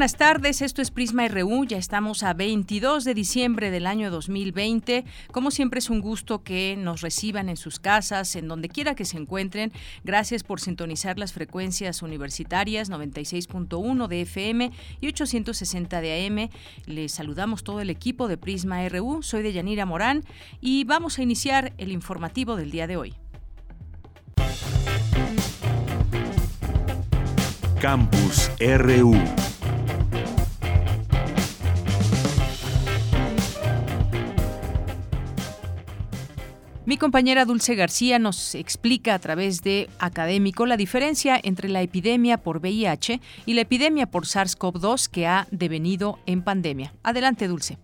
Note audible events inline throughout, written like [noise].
Buenas tardes, esto es Prisma RU, ya estamos a 22 de diciembre del año 2020. Como siempre es un gusto que nos reciban en sus casas, en donde quiera que se encuentren. Gracias por sintonizar las frecuencias universitarias 96.1 de FM y 860 de AM. Les saludamos todo el equipo de Prisma RU, soy de Yanira Morán y vamos a iniciar el informativo del día de hoy. Campus RU. Mi compañera Dulce García nos explica a través de académico la diferencia entre la epidemia por VIH y la epidemia por SARS-CoV-2 que ha devenido en pandemia. Adelante, Dulce.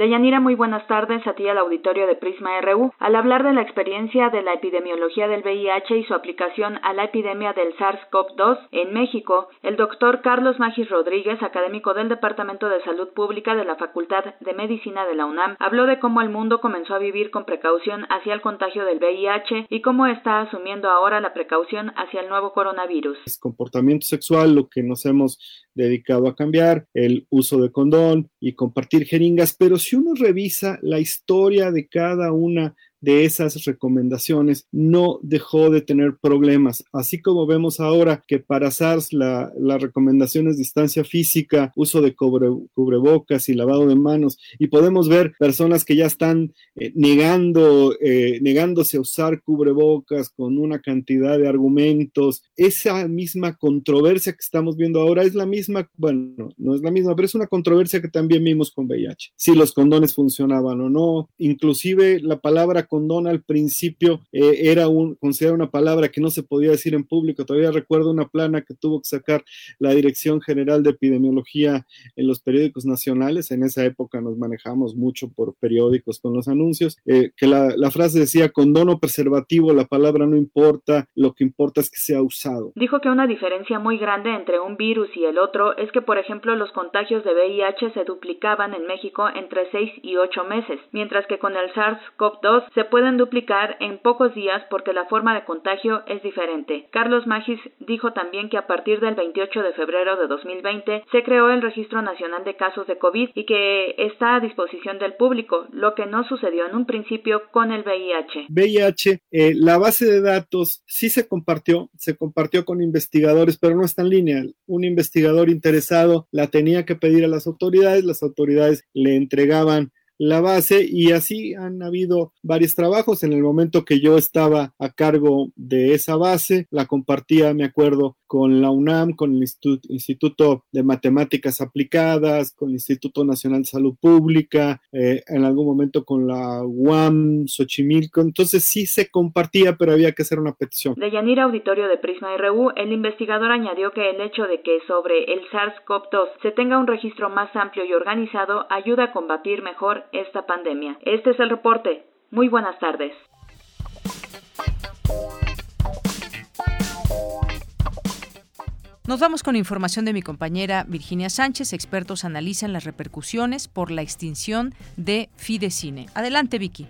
Deyanira, muy buenas tardes a ti al auditorio de Prisma RU. Al hablar de la experiencia de la epidemiología del VIH y su aplicación a la epidemia del SARS-CoV-2 en México, el doctor Carlos Magis Rodríguez, académico del Departamento de Salud Pública de la Facultad de Medicina de la UNAM, habló de cómo el mundo comenzó a vivir con precaución hacia el contagio del VIH y cómo está asumiendo ahora la precaución hacia el nuevo coronavirus. Es comportamiento sexual lo que nos hemos dedicado a cambiar, el uso de condón y compartir jeringas, pero si uno revisa la historia de cada una de esas recomendaciones no dejó de tener problemas. Así como vemos ahora que para SARS la, las recomendaciones distancia física, uso de cubrebocas y lavado de manos, y podemos ver personas que ya están eh, negando, eh, negándose a usar cubrebocas con una cantidad de argumentos. Esa misma controversia que estamos viendo ahora es la misma, bueno, no es la misma, pero es una controversia que también vimos con VIH. Si los condones funcionaban o no, inclusive la palabra condón al principio eh, era un, una palabra que no se podía decir en público. Todavía recuerdo una plana que tuvo que sacar la Dirección General de Epidemiología en los periódicos nacionales. En esa época nos manejamos mucho por periódicos con los anuncios, eh, que la, frase decía condón o preservativo, la palabra no importa, lo que importa es que sea usado. Dijo que una diferencia muy grande entre un virus y el otro es que, por ejemplo, los contagios de VIH se duplicaban en México entre 6 y 8 meses, mientras que con el SARS-CoV-2 se se pueden duplicar en pocos días porque la forma de contagio es diferente. Carlos Magis dijo también que a partir del 28 de febrero de 2020 se creó el Registro Nacional de Casos de COVID y que está a disposición del público, lo que no sucedió en un principio con el VIH. VIH, eh, la base de datos sí se compartió, se compartió con investigadores, pero no está en línea. Un investigador interesado la tenía que pedir a las autoridades, las autoridades le entregaban la base y así han habido varios trabajos. En el momento que yo estaba a cargo de esa base, la compartía, me acuerdo, con la UNAM, con el Instituto de Matemáticas Aplicadas, con el Instituto Nacional de Salud Pública, eh, en algún momento con la UAM, Xochimilco. Entonces sí se compartía, pero había que hacer una petición. De Yanira Auditorio de Prisma RU, el investigador añadió que el hecho de que sobre el SARS-CoV-2 se tenga un registro más amplio y organizado ayuda a combatir mejor esta pandemia. Este es el reporte. Muy buenas tardes. Nos vamos con información de mi compañera Virginia Sánchez. Expertos analizan las repercusiones por la extinción de Fidecine. Adelante, Vicky.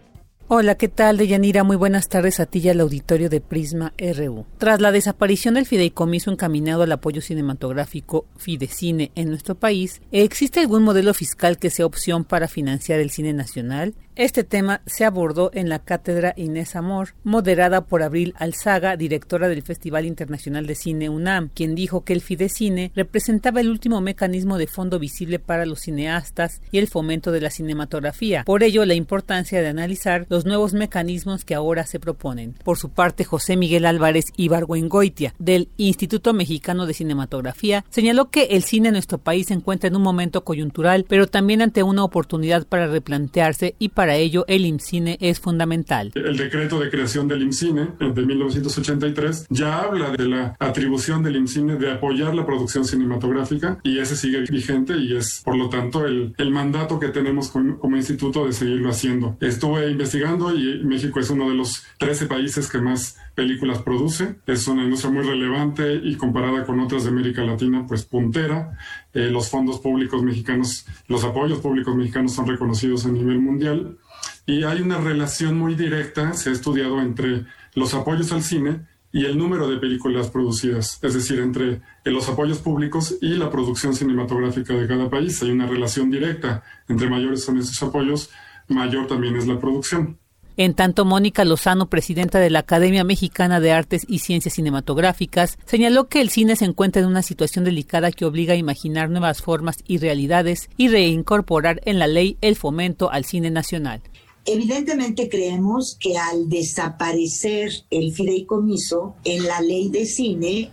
Hola, ¿qué tal, Deyanira? Muy buenas tardes a ti y al auditorio de Prisma RU. Tras la desaparición del fideicomiso encaminado al apoyo cinematográfico Fidecine en nuestro país, ¿existe algún modelo fiscal que sea opción para financiar el cine nacional? Este tema se abordó en la cátedra Inés Amor, moderada por Abril Alzaga, directora del Festival Internacional de Cine UNAM, quien dijo que el Fidecine representaba el último mecanismo de fondo visible para los cineastas y el fomento de la cinematografía. Por ello, la importancia de analizar los nuevos mecanismos que ahora se proponen. Por su parte, José Miguel Álvarez Ibargüengoitia, del Instituto Mexicano de Cinematografía, señaló que el cine en nuestro país se encuentra en un momento coyuntural, pero también ante una oportunidad para replantearse y para ello el IMCINE es fundamental. El decreto de creación del IMCINE de 1983 ya habla de la atribución del IMCINE de apoyar la producción cinematográfica y ese sigue vigente y es por lo tanto el, el mandato que tenemos como, como instituto de seguirlo haciendo. Estuve investigando y México es uno de los 13 países que más películas produce. Es una industria muy relevante y comparada con otras de América Latina, pues puntera. Eh, los fondos públicos mexicanos, los apoyos públicos mexicanos son reconocidos a nivel mundial y hay una relación muy directa, se ha estudiado entre los apoyos al cine y el número de películas producidas, es decir, entre los apoyos públicos y la producción cinematográfica de cada país. Hay una relación directa, entre mayores son esos apoyos, mayor también es la producción. En tanto, Mónica Lozano, presidenta de la Academia Mexicana de Artes y Ciencias Cinematográficas, señaló que el cine se encuentra en una situación delicada que obliga a imaginar nuevas formas y realidades y reincorporar en la ley el fomento al cine nacional. Evidentemente creemos que al desaparecer el fideicomiso en la ley de cine,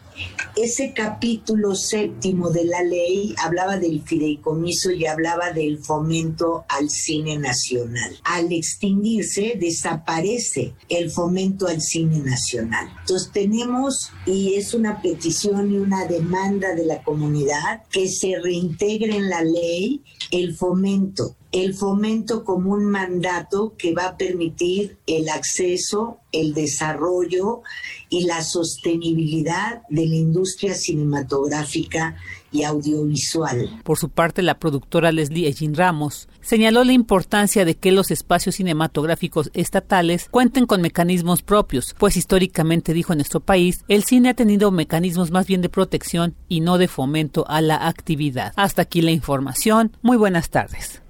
ese capítulo séptimo de la ley hablaba del fideicomiso y hablaba del fomento al cine nacional. Al extinguirse, desaparece el fomento al cine nacional. Entonces tenemos, y es una petición y una demanda de la comunidad, que se reintegre en la ley el fomento el fomento como un mandato que va a permitir el acceso, el desarrollo y la sostenibilidad de la industria cinematográfica y audiovisual. Por su parte, la productora Leslie Egin Ramos señaló la importancia de que los espacios cinematográficos estatales cuenten con mecanismos propios, pues históricamente, dijo en nuestro país, el cine ha tenido mecanismos más bien de protección y no de fomento a la actividad. Hasta aquí la información. Muy buenas tardes.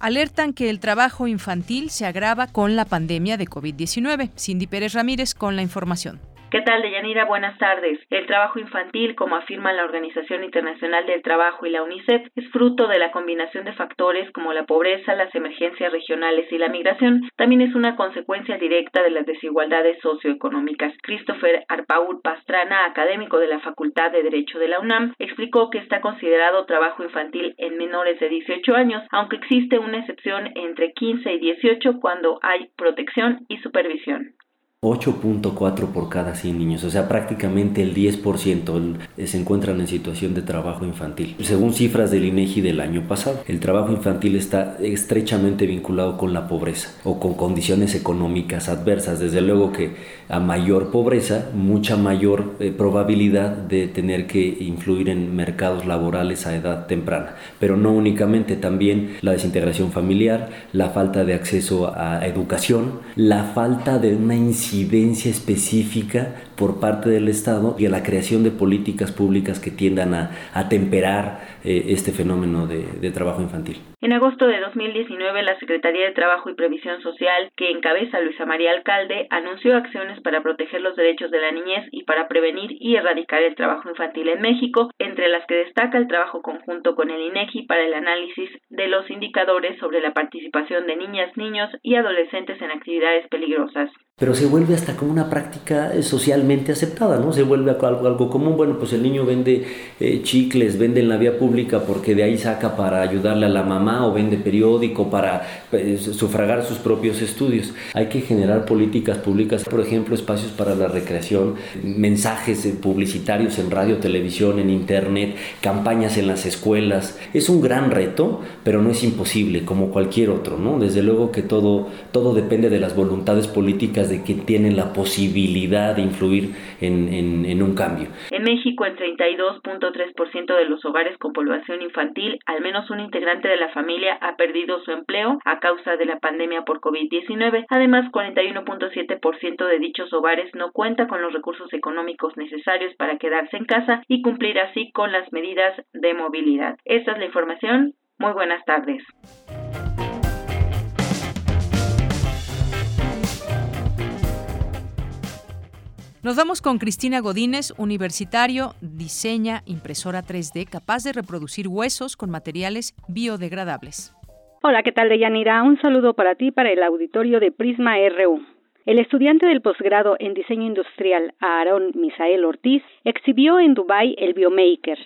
Alertan que el trabajo infantil se agrava con la pandemia de COVID-19. Cindy Pérez Ramírez con la información. ¿Qué tal, Deyanira? Buenas tardes. El trabajo infantil, como afirma la Organización Internacional del Trabajo y la UNICEF, es fruto de la combinación de factores como la pobreza, las emergencias regionales y la migración. También es una consecuencia directa de las desigualdades socioeconómicas. Christopher Arpaul Pastrana, académico de la Facultad de Derecho de la UNAM, explicó que está considerado trabajo infantil en menores de 18 años, aunque existe una excepción entre 15 y 18 cuando hay protección y supervisión. 8.4 por cada 100 niños, o sea, prácticamente el 10% se encuentran en situación de trabajo infantil. Según cifras del INEGI del año pasado, el trabajo infantil está estrechamente vinculado con la pobreza o con condiciones económicas adversas. Desde luego que a mayor pobreza, mucha mayor eh, probabilidad de tener que influir en mercados laborales a edad temprana, pero no únicamente, también la desintegración familiar, la falta de acceso a educación, la falta de una incidencia incidencia específica por parte del Estado y a la creación de políticas públicas que tiendan a, a temperar eh, este fenómeno de, de, trabajo infantil. En agosto de 2019, la Secretaría de Trabajo y Previsión Social, que encabeza Luisa María Alcalde, anunció acciones para proteger los derechos de la niñez y para prevenir y erradicar el trabajo infantil en México, entre las que destaca el trabajo conjunto con el INEGI para el análisis de los indicadores sobre la participación de niñas, niños y adolescentes en actividades peligrosas. Pero se vuelve hasta como una práctica eh, socialmente aceptada, ¿no? Se vuelve algo, algo común. Bueno, pues el niño vende eh, chicles, vende en la vía pública porque de ahí saca para ayudarle a la mamá o vende periódico para pues, sufragar sus propios estudios. Hay que generar políticas públicas, por ejemplo, espacios para la recreación, mensajes publicitarios en radio, televisión, en internet, campañas en las escuelas. Es un gran reto, pero no es imposible, como cualquier otro, ¿no? Desde luego que todo, todo depende de las voluntades políticas de que tienen la posibilidad de influir influir en, en un cambio. En México, el 32.3% de los hogares con población infantil, al menos un integrante de la familia ha perdido su empleo a causa de la pandemia por COVID-19. Además, 41.7% de dichos hogares no cuenta con los recursos económicos necesarios para quedarse en casa y cumplir así con las medidas de movilidad. Esta es la información. Muy buenas tardes. Nos vamos con Cristina Godínez, universitario, diseña impresora 3D capaz de reproducir huesos con materiales biodegradables. Hola, ¿qué tal, Deyanira? Un saludo para ti para el auditorio de Prisma RU. El estudiante del posgrado en diseño industrial Aaron Misael Ortiz exhibió en Dubai el Biomaker.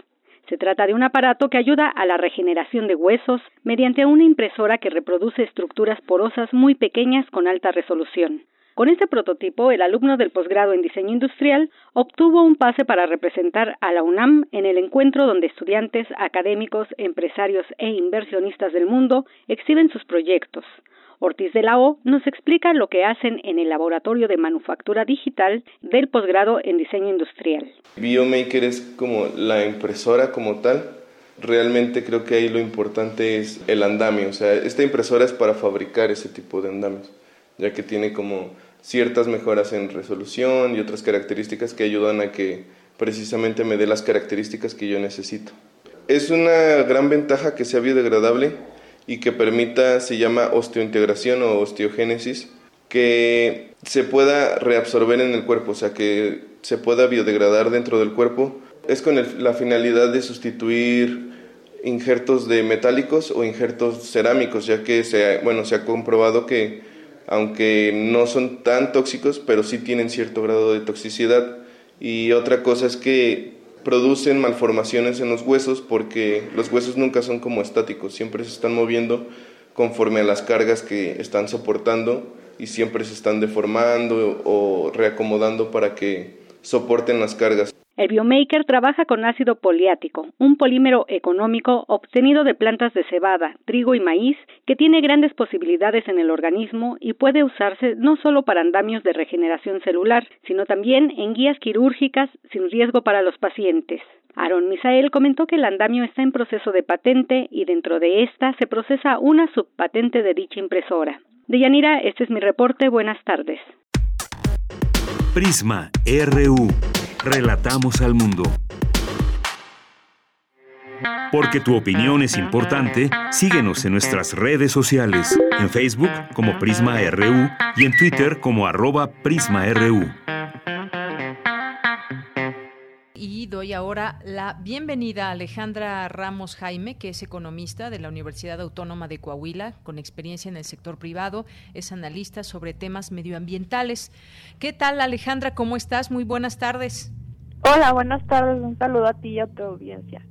Se trata de un aparato que ayuda a la regeneración de huesos mediante una impresora que reproduce estructuras porosas muy pequeñas con alta resolución. Con este prototipo, el alumno del posgrado en diseño industrial obtuvo un pase para representar a la UNAM en el encuentro donde estudiantes, académicos, empresarios e inversionistas del mundo exhiben sus proyectos. Ortiz de la O nos explica lo que hacen en el laboratorio de manufactura digital del posgrado en diseño industrial. Biomaker es como la impresora como tal. Realmente creo que ahí lo importante es el andamio. O sea, esta impresora es para fabricar ese tipo de andamios, ya que tiene como ciertas mejoras en resolución y otras características que ayudan a que precisamente me dé las características que yo necesito. Es una gran ventaja que sea biodegradable y que permita, se llama osteointegración o osteogénesis, que se pueda reabsorber en el cuerpo, o sea, que se pueda biodegradar dentro del cuerpo. Es con la finalidad de sustituir injertos de metálicos o injertos cerámicos, ya que bueno, se ha comprobado que aunque no son tan tóxicos, pero sí tienen cierto grado de toxicidad. Y otra cosa es que producen malformaciones en los huesos porque los huesos nunca son como estáticos, siempre se están moviendo conforme a las cargas que están soportando y siempre se están deformando o reacomodando para que soporten las cargas. El Biomaker trabaja con ácido poliático, un polímero económico obtenido de plantas de cebada, trigo y maíz que tiene grandes posibilidades en el organismo y puede usarse no solo para andamios de regeneración celular, sino también en guías quirúrgicas sin riesgo para los pacientes. Aaron Misael comentó que el andamio está en proceso de patente y dentro de esta se procesa una subpatente de dicha impresora. Deyanira, este es mi reporte. Buenas tardes. Prisma RU. Relatamos al mundo. Porque tu opinión es importante, síguenos en nuestras redes sociales, en Facebook como Prisma RU y en Twitter como arroba PrismaRU. Y doy ahora la bienvenida a Alejandra Ramos Jaime, que es economista de la Universidad Autónoma de Coahuila, con experiencia en el sector privado, es analista sobre temas medioambientales. ¿Qué tal Alejandra? ¿Cómo estás? Muy buenas tardes. Hola, buenas tardes. Un saludo a ti y a tu audiencia.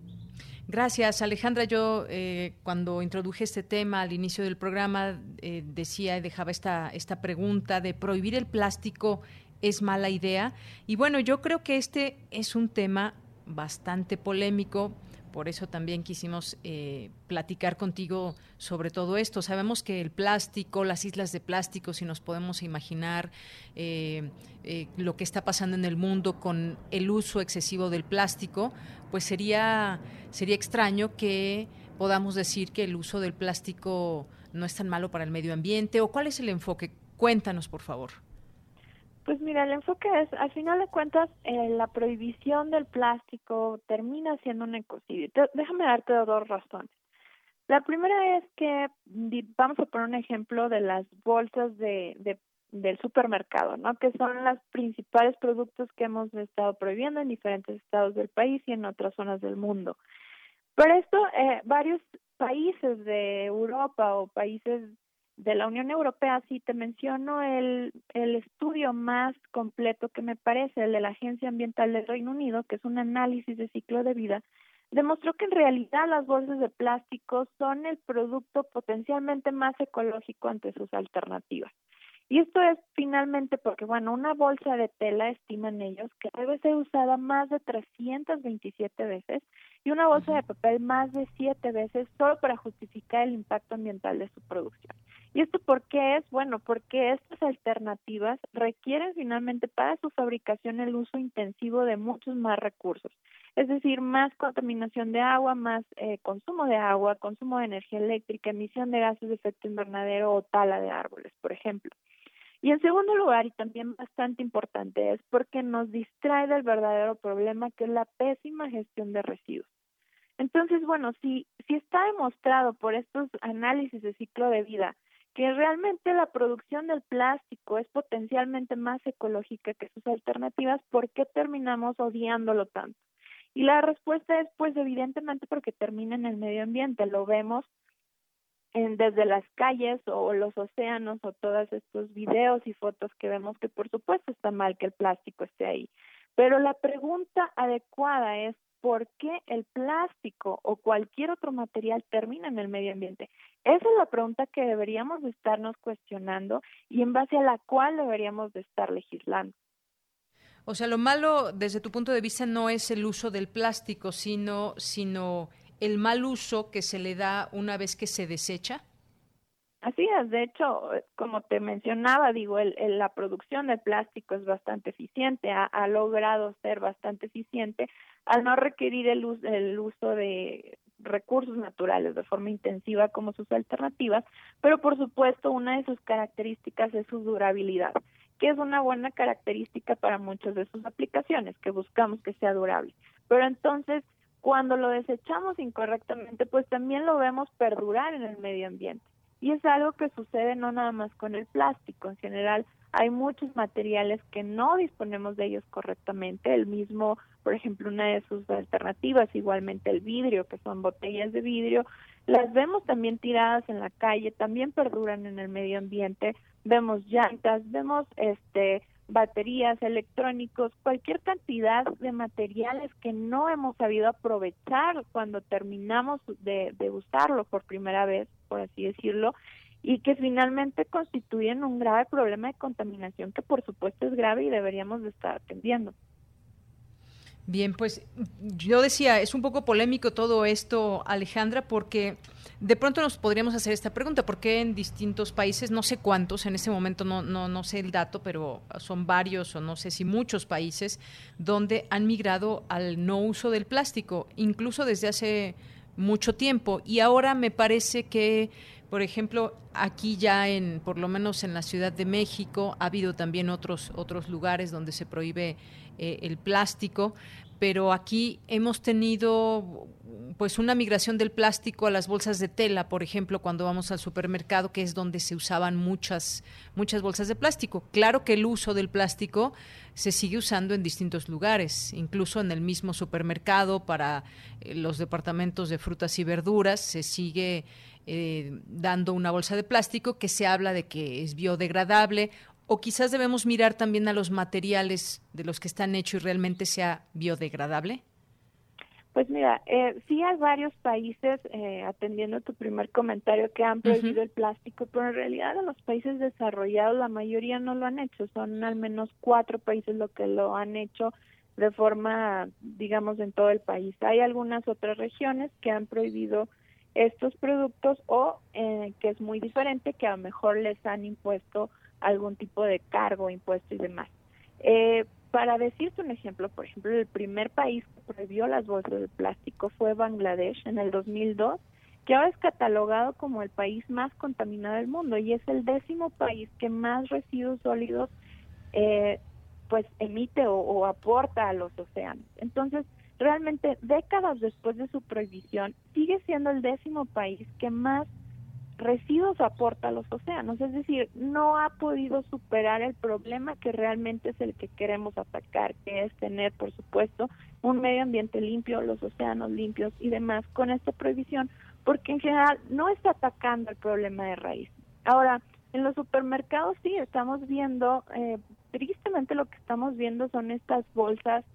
Gracias, Alejandra. Yo eh, cuando introduje este tema al inicio del programa eh, decía y dejaba esta, esta pregunta de prohibir el plástico es mala idea. Y bueno, yo creo que este es un tema bastante polémico. Por eso también quisimos eh, platicar contigo sobre todo esto. Sabemos que el plástico, las islas de plástico, si nos podemos imaginar eh, eh, lo que está pasando en el mundo con el uso excesivo del plástico, pues sería, sería extraño que podamos decir que el uso del plástico no es tan malo para el medio ambiente. ¿O cuál es el enfoque? Cuéntanos, por favor. Pues mira, el enfoque es, al final de cuentas, eh, la prohibición del plástico termina siendo un ecocidio. déjame darte dos razones. La primera es que vamos a poner un ejemplo de las bolsas de, de del supermercado, ¿no? Que son los principales productos que hemos estado prohibiendo en diferentes estados del país y en otras zonas del mundo. Por esto, eh, varios países de Europa o países de la Unión Europea, si te menciono el, el estudio más completo que me parece, el de la Agencia Ambiental del Reino Unido, que es un análisis de ciclo de vida, demostró que en realidad las bolsas de plástico son el producto potencialmente más ecológico ante sus alternativas. Y esto es finalmente porque, bueno, una bolsa de tela, estiman ellos, que debe ser usada más de 327 veces y una bolsa de papel más de siete veces solo para justificar el impacto ambiental de su producción. ¿Y esto por qué es? Bueno, porque estas alternativas requieren finalmente para su fabricación el uso intensivo de muchos más recursos, es decir, más contaminación de agua, más eh, consumo de agua, consumo de energía eléctrica, emisión de gases de efecto invernadero o tala de árboles, por ejemplo. Y en segundo lugar, y también bastante importante, es porque nos distrae del verdadero problema que es la pésima gestión de residuos. Entonces, bueno, si, si está demostrado por estos análisis de ciclo de vida que realmente la producción del plástico es potencialmente más ecológica que sus alternativas, ¿por qué terminamos odiándolo tanto? Y la respuesta es, pues, evidentemente porque termina en el medio ambiente. Lo vemos desde las calles o los océanos o todos estos videos y fotos que vemos que por supuesto está mal que el plástico esté ahí. Pero la pregunta adecuada es por qué el plástico o cualquier otro material termina en el medio ambiente. Esa es la pregunta que deberíamos de estarnos cuestionando y en base a la cual deberíamos de estar legislando. O sea, lo malo desde tu punto de vista no es el uso del plástico, sino, sino el mal uso que se le da una vez que se desecha? Así es, de hecho, como te mencionaba, digo, el, la producción de plástico es bastante eficiente, ha, logrado ser bastante eficiente al no requerir el, el uso de recursos naturales de forma intensiva como sus alternativas, pero por supuesto una de sus características es su durabilidad, que es una buena característica para muchas de sus aplicaciones, que buscamos que sea durable. Pero entonces, cuando lo desechamos incorrectamente, pues también lo vemos perdurar en el medio ambiente. Y es algo que sucede no nada más con el plástico, en general hay muchos materiales que no disponemos de ellos correctamente, el mismo, por ejemplo, una de sus alternativas, igualmente el vidrio, que son botellas de vidrio, las vemos también tiradas en la calle, también perduran en el medio ambiente, vemos llantas, vemos este baterías, electrónicos, cualquier cantidad de materiales que no hemos sabido aprovechar cuando terminamos de, de usarlo por primera vez, por así decirlo, y que finalmente constituyen un grave problema de contaminación que por supuesto es grave y deberíamos de estar atendiendo. Bien, pues yo decía, es un poco polémico todo esto, Alejandra, porque de pronto nos podríamos hacer esta pregunta, ¿por qué en distintos países, no sé cuántos, en este momento no, no, no sé el dato, pero son varios o no sé si muchos países donde han migrado al no uso del plástico, incluso desde hace mucho tiempo. Y ahora me parece que, por ejemplo, aquí ya en, por lo menos en la Ciudad de México, ha habido también otros, otros lugares donde se prohíbe eh, el plástico, pero aquí hemos tenido pues una migración del plástico a las bolsas de tela, por ejemplo, cuando vamos al supermercado, que es donde se usaban muchas muchas bolsas de plástico. Claro que el uso del plástico se sigue usando en distintos lugares, incluso en el mismo supermercado para eh, los departamentos de frutas y verduras se sigue eh, dando una bolsa de plástico que se habla de que es biodegradable o quizás debemos mirar también a los materiales de los que están hechos y realmente sea biodegradable? Pues mira, eh, sí hay varios países, eh, atendiendo tu primer comentario, que han prohibido el plástico, pero en realidad en los países desarrollados la mayoría no lo han hecho. Son al menos cuatro países los que lo han hecho de forma, digamos, en todo el país. Hay algunas otras regiones que han prohibido estos productos o eh, que es muy diferente, que a lo mejor les han impuesto algún tipo de cargo, impuesto y demás. Eh, para decirte un ejemplo, por ejemplo, el primer país que prohibió las bolsas de plástico fue Bangladesh en el 2002, que ahora es catalogado como el país más contaminado del mundo y es el décimo país que más residuos sólidos eh, pues emite o, o aporta a los océanos. Entonces, realmente décadas después de su prohibición, sigue siendo el décimo país que más residuos aporta a los océanos, es decir, no ha podido superar el problema que realmente es el que queremos atacar, que es tener, por supuesto, un medio ambiente limpio, los océanos limpios y demás con esta prohibición, porque en general no está atacando el problema de raíz. Ahora, en los supermercados sí estamos viendo, eh, tristemente lo que estamos viendo son estas bolsas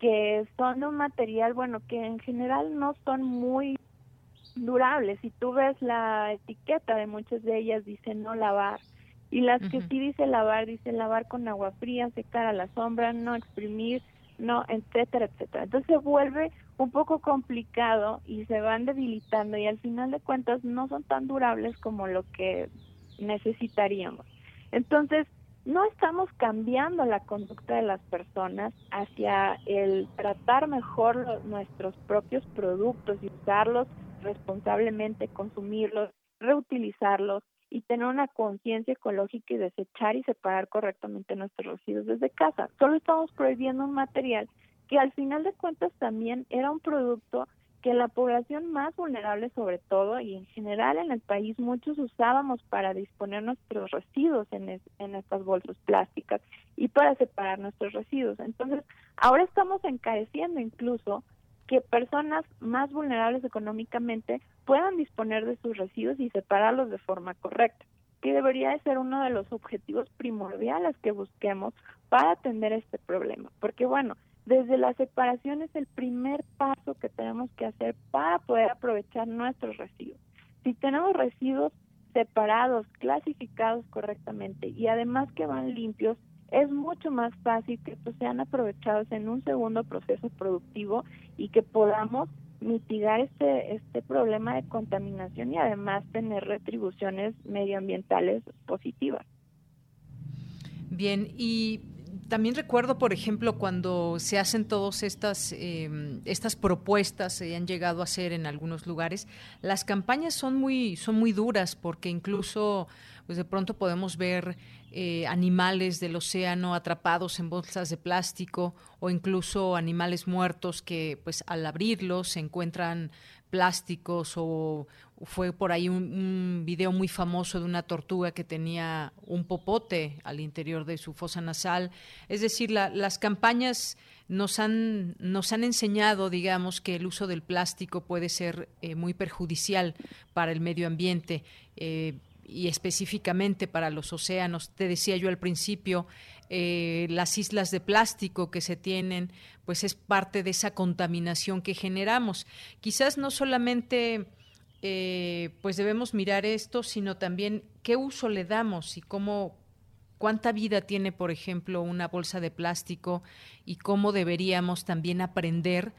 que son de un material, bueno, que en general no son muy durables. Si tú ves la etiqueta de muchas de ellas dice no lavar y las que sí dice lavar dice lavar con agua fría, secar a la sombra, no exprimir, ¿no? Etcétera, etcétera. Entonces se vuelve un poco complicado y se van debilitando y al final de cuentas no son tan durables como lo que necesitaríamos. Entonces, no estamos cambiando la conducta de las personas hacia el tratar mejor nuestros propios productos y usarlos responsablemente, consumirlos, reutilizarlos y tener una conciencia ecológica y desechar y separar correctamente nuestros residuos desde casa. Solo estamos prohibiendo un material que al final de cuentas también era un producto que la población más vulnerable sobre todo y en general en el país muchos usábamos para disponer nuestros residuos en, en estas bolsas plásticas y para separar nuestros residuos. Entonces, ahora estamos encareciendo incluso que personas más vulnerables económicamente puedan disponer de sus residuos y separarlos de forma correcta, que debería de ser uno de los objetivos primordiales que busquemos para atender este problema. Porque bueno, desde la separación es el primer paso que tenemos que hacer para poder aprovechar nuestros residuos. Si tenemos residuos separados, clasificados correctamente y además que van limpios, es mucho más fácil que estos sean aprovechados en un segundo proceso productivo y que podamos mitigar este este problema de contaminación y además tener retribuciones medioambientales positivas. Bien, y también recuerdo, por ejemplo, cuando se hacen todas estas, em, estas propuestas, se han llegado a hacer en algunos lugares, las campañas son muy, son muy duras porque incluso pues de pronto podemos ver eh, animales del océano atrapados en bolsas de plástico o incluso animales muertos que pues al abrirlos se encuentran plásticos o fue por ahí un, video muy famoso de una tortuga que tenía un popote al interior de su fosa nasal. Es decir, las campañas nos han, nos han enseñado, digamos, que el uso del plástico puede ser eh, muy perjudicial para el medio ambiente. Eh, y específicamente para los océanos. Te decía yo al principio, eh, las islas de plástico que se tienen, pues es parte de esa contaminación que generamos. Quizás no solamente eh, pues debemos mirar esto, sino también qué uso le damos y cómo cuánta vida tiene, por ejemplo, una bolsa de plástico y cómo deberíamos también aprender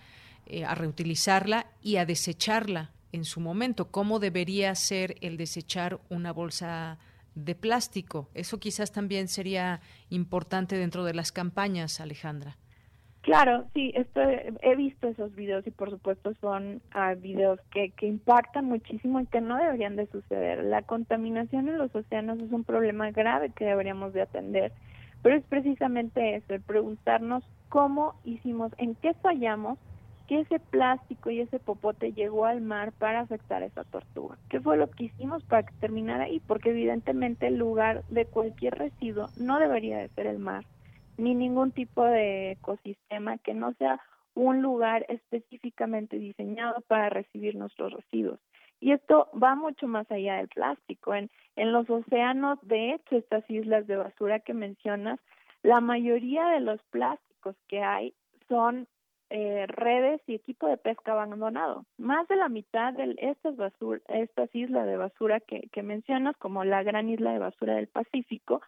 eh, a reutilizarla y a desecharla en su momento, cómo debería ser el desechar una bolsa de plástico. Eso quizás también sería importante dentro de las campañas, Alejandra. Claro, sí, he visto esos videos y por supuesto son uh, videos que, que impactan muchísimo y que no deberían de suceder. La contaminación en los océanos es un problema grave que deberíamos de atender, pero es precisamente eso, el preguntarnos cómo hicimos, en qué fallamos ese plástico y ese popote llegó al mar para afectar a esa tortuga. ¿Qué fue lo que hicimos para que terminara ahí? Porque evidentemente el lugar de cualquier residuo no debería de ser el mar, ni ningún tipo de ecosistema que no sea un lugar específicamente diseñado para recibir nuestros residuos. Y esto va mucho más allá del plástico. En, en los océanos, de hecho, estas islas de basura que mencionas, la mayoría de los plásticos que hay son eh, redes y equipo de pesca abandonado. Más de la mitad de estas, basura, estas islas de basura que, mencionas, como la gran isla de basura del Pacífico,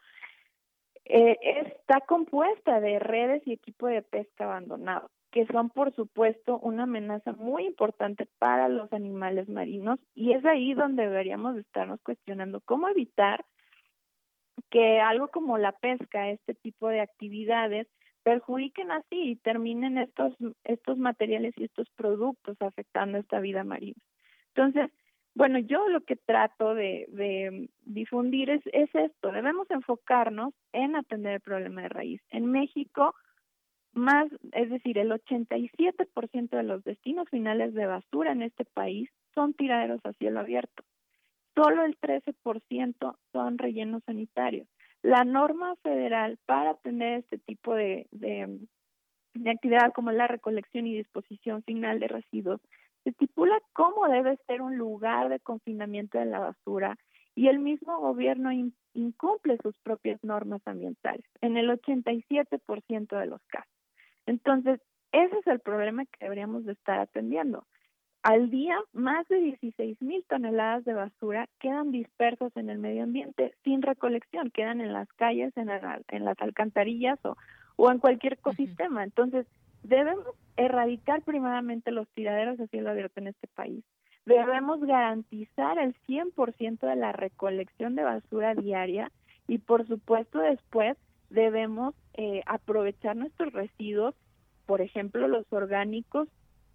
eh, está compuesta de redes y equipo de pesca abandonado, que son, por supuesto, una amenaza muy importante para los animales marinos y es ahí donde deberíamos estarnos cuestionando cómo evitar que algo como la pesca, este tipo de actividades, perjudiquen así y terminen estos, estos materiales y estos productos afectando esta vida marina. Entonces, bueno, yo lo que trato de, de difundir es, es esto, debemos enfocarnos en atender el problema de raíz. En México, más, es decir, el 87% de los destinos finales de basura en este país son tiraderos a cielo abierto. Solo el 13% son rellenos sanitarios. La norma federal para tener este tipo de, actividad como la recolección y disposición final de residuos estipula cómo debe ser un lugar de confinamiento de la basura y el mismo gobierno incumple sus propias normas ambientales en el 87% de los casos. Entonces, ese es el problema que deberíamos de estar atendiendo. Al día, más de 16 mil toneladas de basura quedan dispersos en el medio ambiente sin recolección, quedan en las calles, en, en las alcantarillas o, o en cualquier ecosistema. Entonces, debemos erradicar primeramente los tiraderos a cielo abierto en este país. Debemos garantizar el 100% de la recolección de basura diaria y por supuesto después debemos eh, aprovechar nuestros residuos, por ejemplo los orgánicos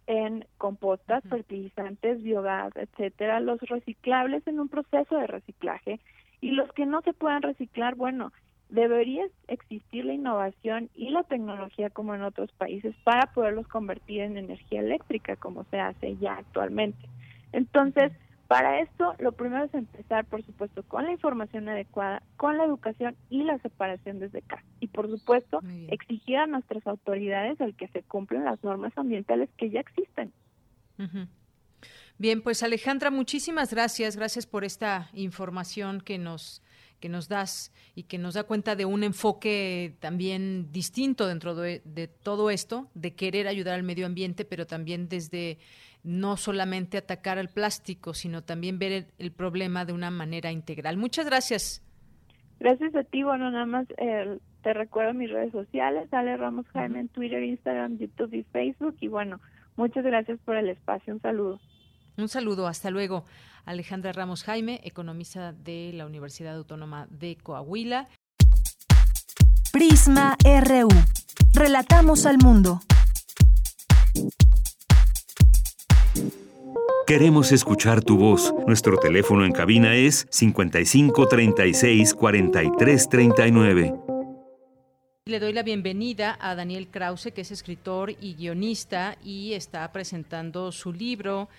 en compostas, fertilizantes, biogás, etcétera, los reciclables en un proceso de reciclaje. Y los que no se puedan reciclar, bueno, debería existir la innovación y la tecnología como en otros países para poderlos convertir en energía eléctrica como se hace ya actualmente. Entonces, para esto, lo primero es empezar, por supuesto, con la información adecuada, con la educación y la separación desde casa. Y, por supuesto, exigir a nuestras autoridades el que se cumplan las normas ambientales que ya existen. Bien, pues Alejandra, muchísimas gracias. Gracias por esta información que nos que nos das y que nos da cuenta de un enfoque también distinto dentro de, de todo esto, de querer ayudar al medio ambiente, pero también desde no solamente atacar al plástico, sino también ver el, problema de una manera integral. Muchas gracias. Gracias a ti, bueno, nada más eh, te recuerdo mis redes sociales, Ale Ramos Jaime en Twitter, Instagram, YouTube y Facebook, y bueno, muchas gracias por el espacio, un saludo. Un saludo, hasta luego. Alejandra Ramos Jaime, economista de la Universidad Autónoma de Coahuila. Prisma RU. Relatamos al mundo. Queremos escuchar tu voz. Nuestro teléfono en cabina es 55 36 43 39. Le doy la bienvenida a Daniel Krause, que es escritor y guionista y está presentando su libro,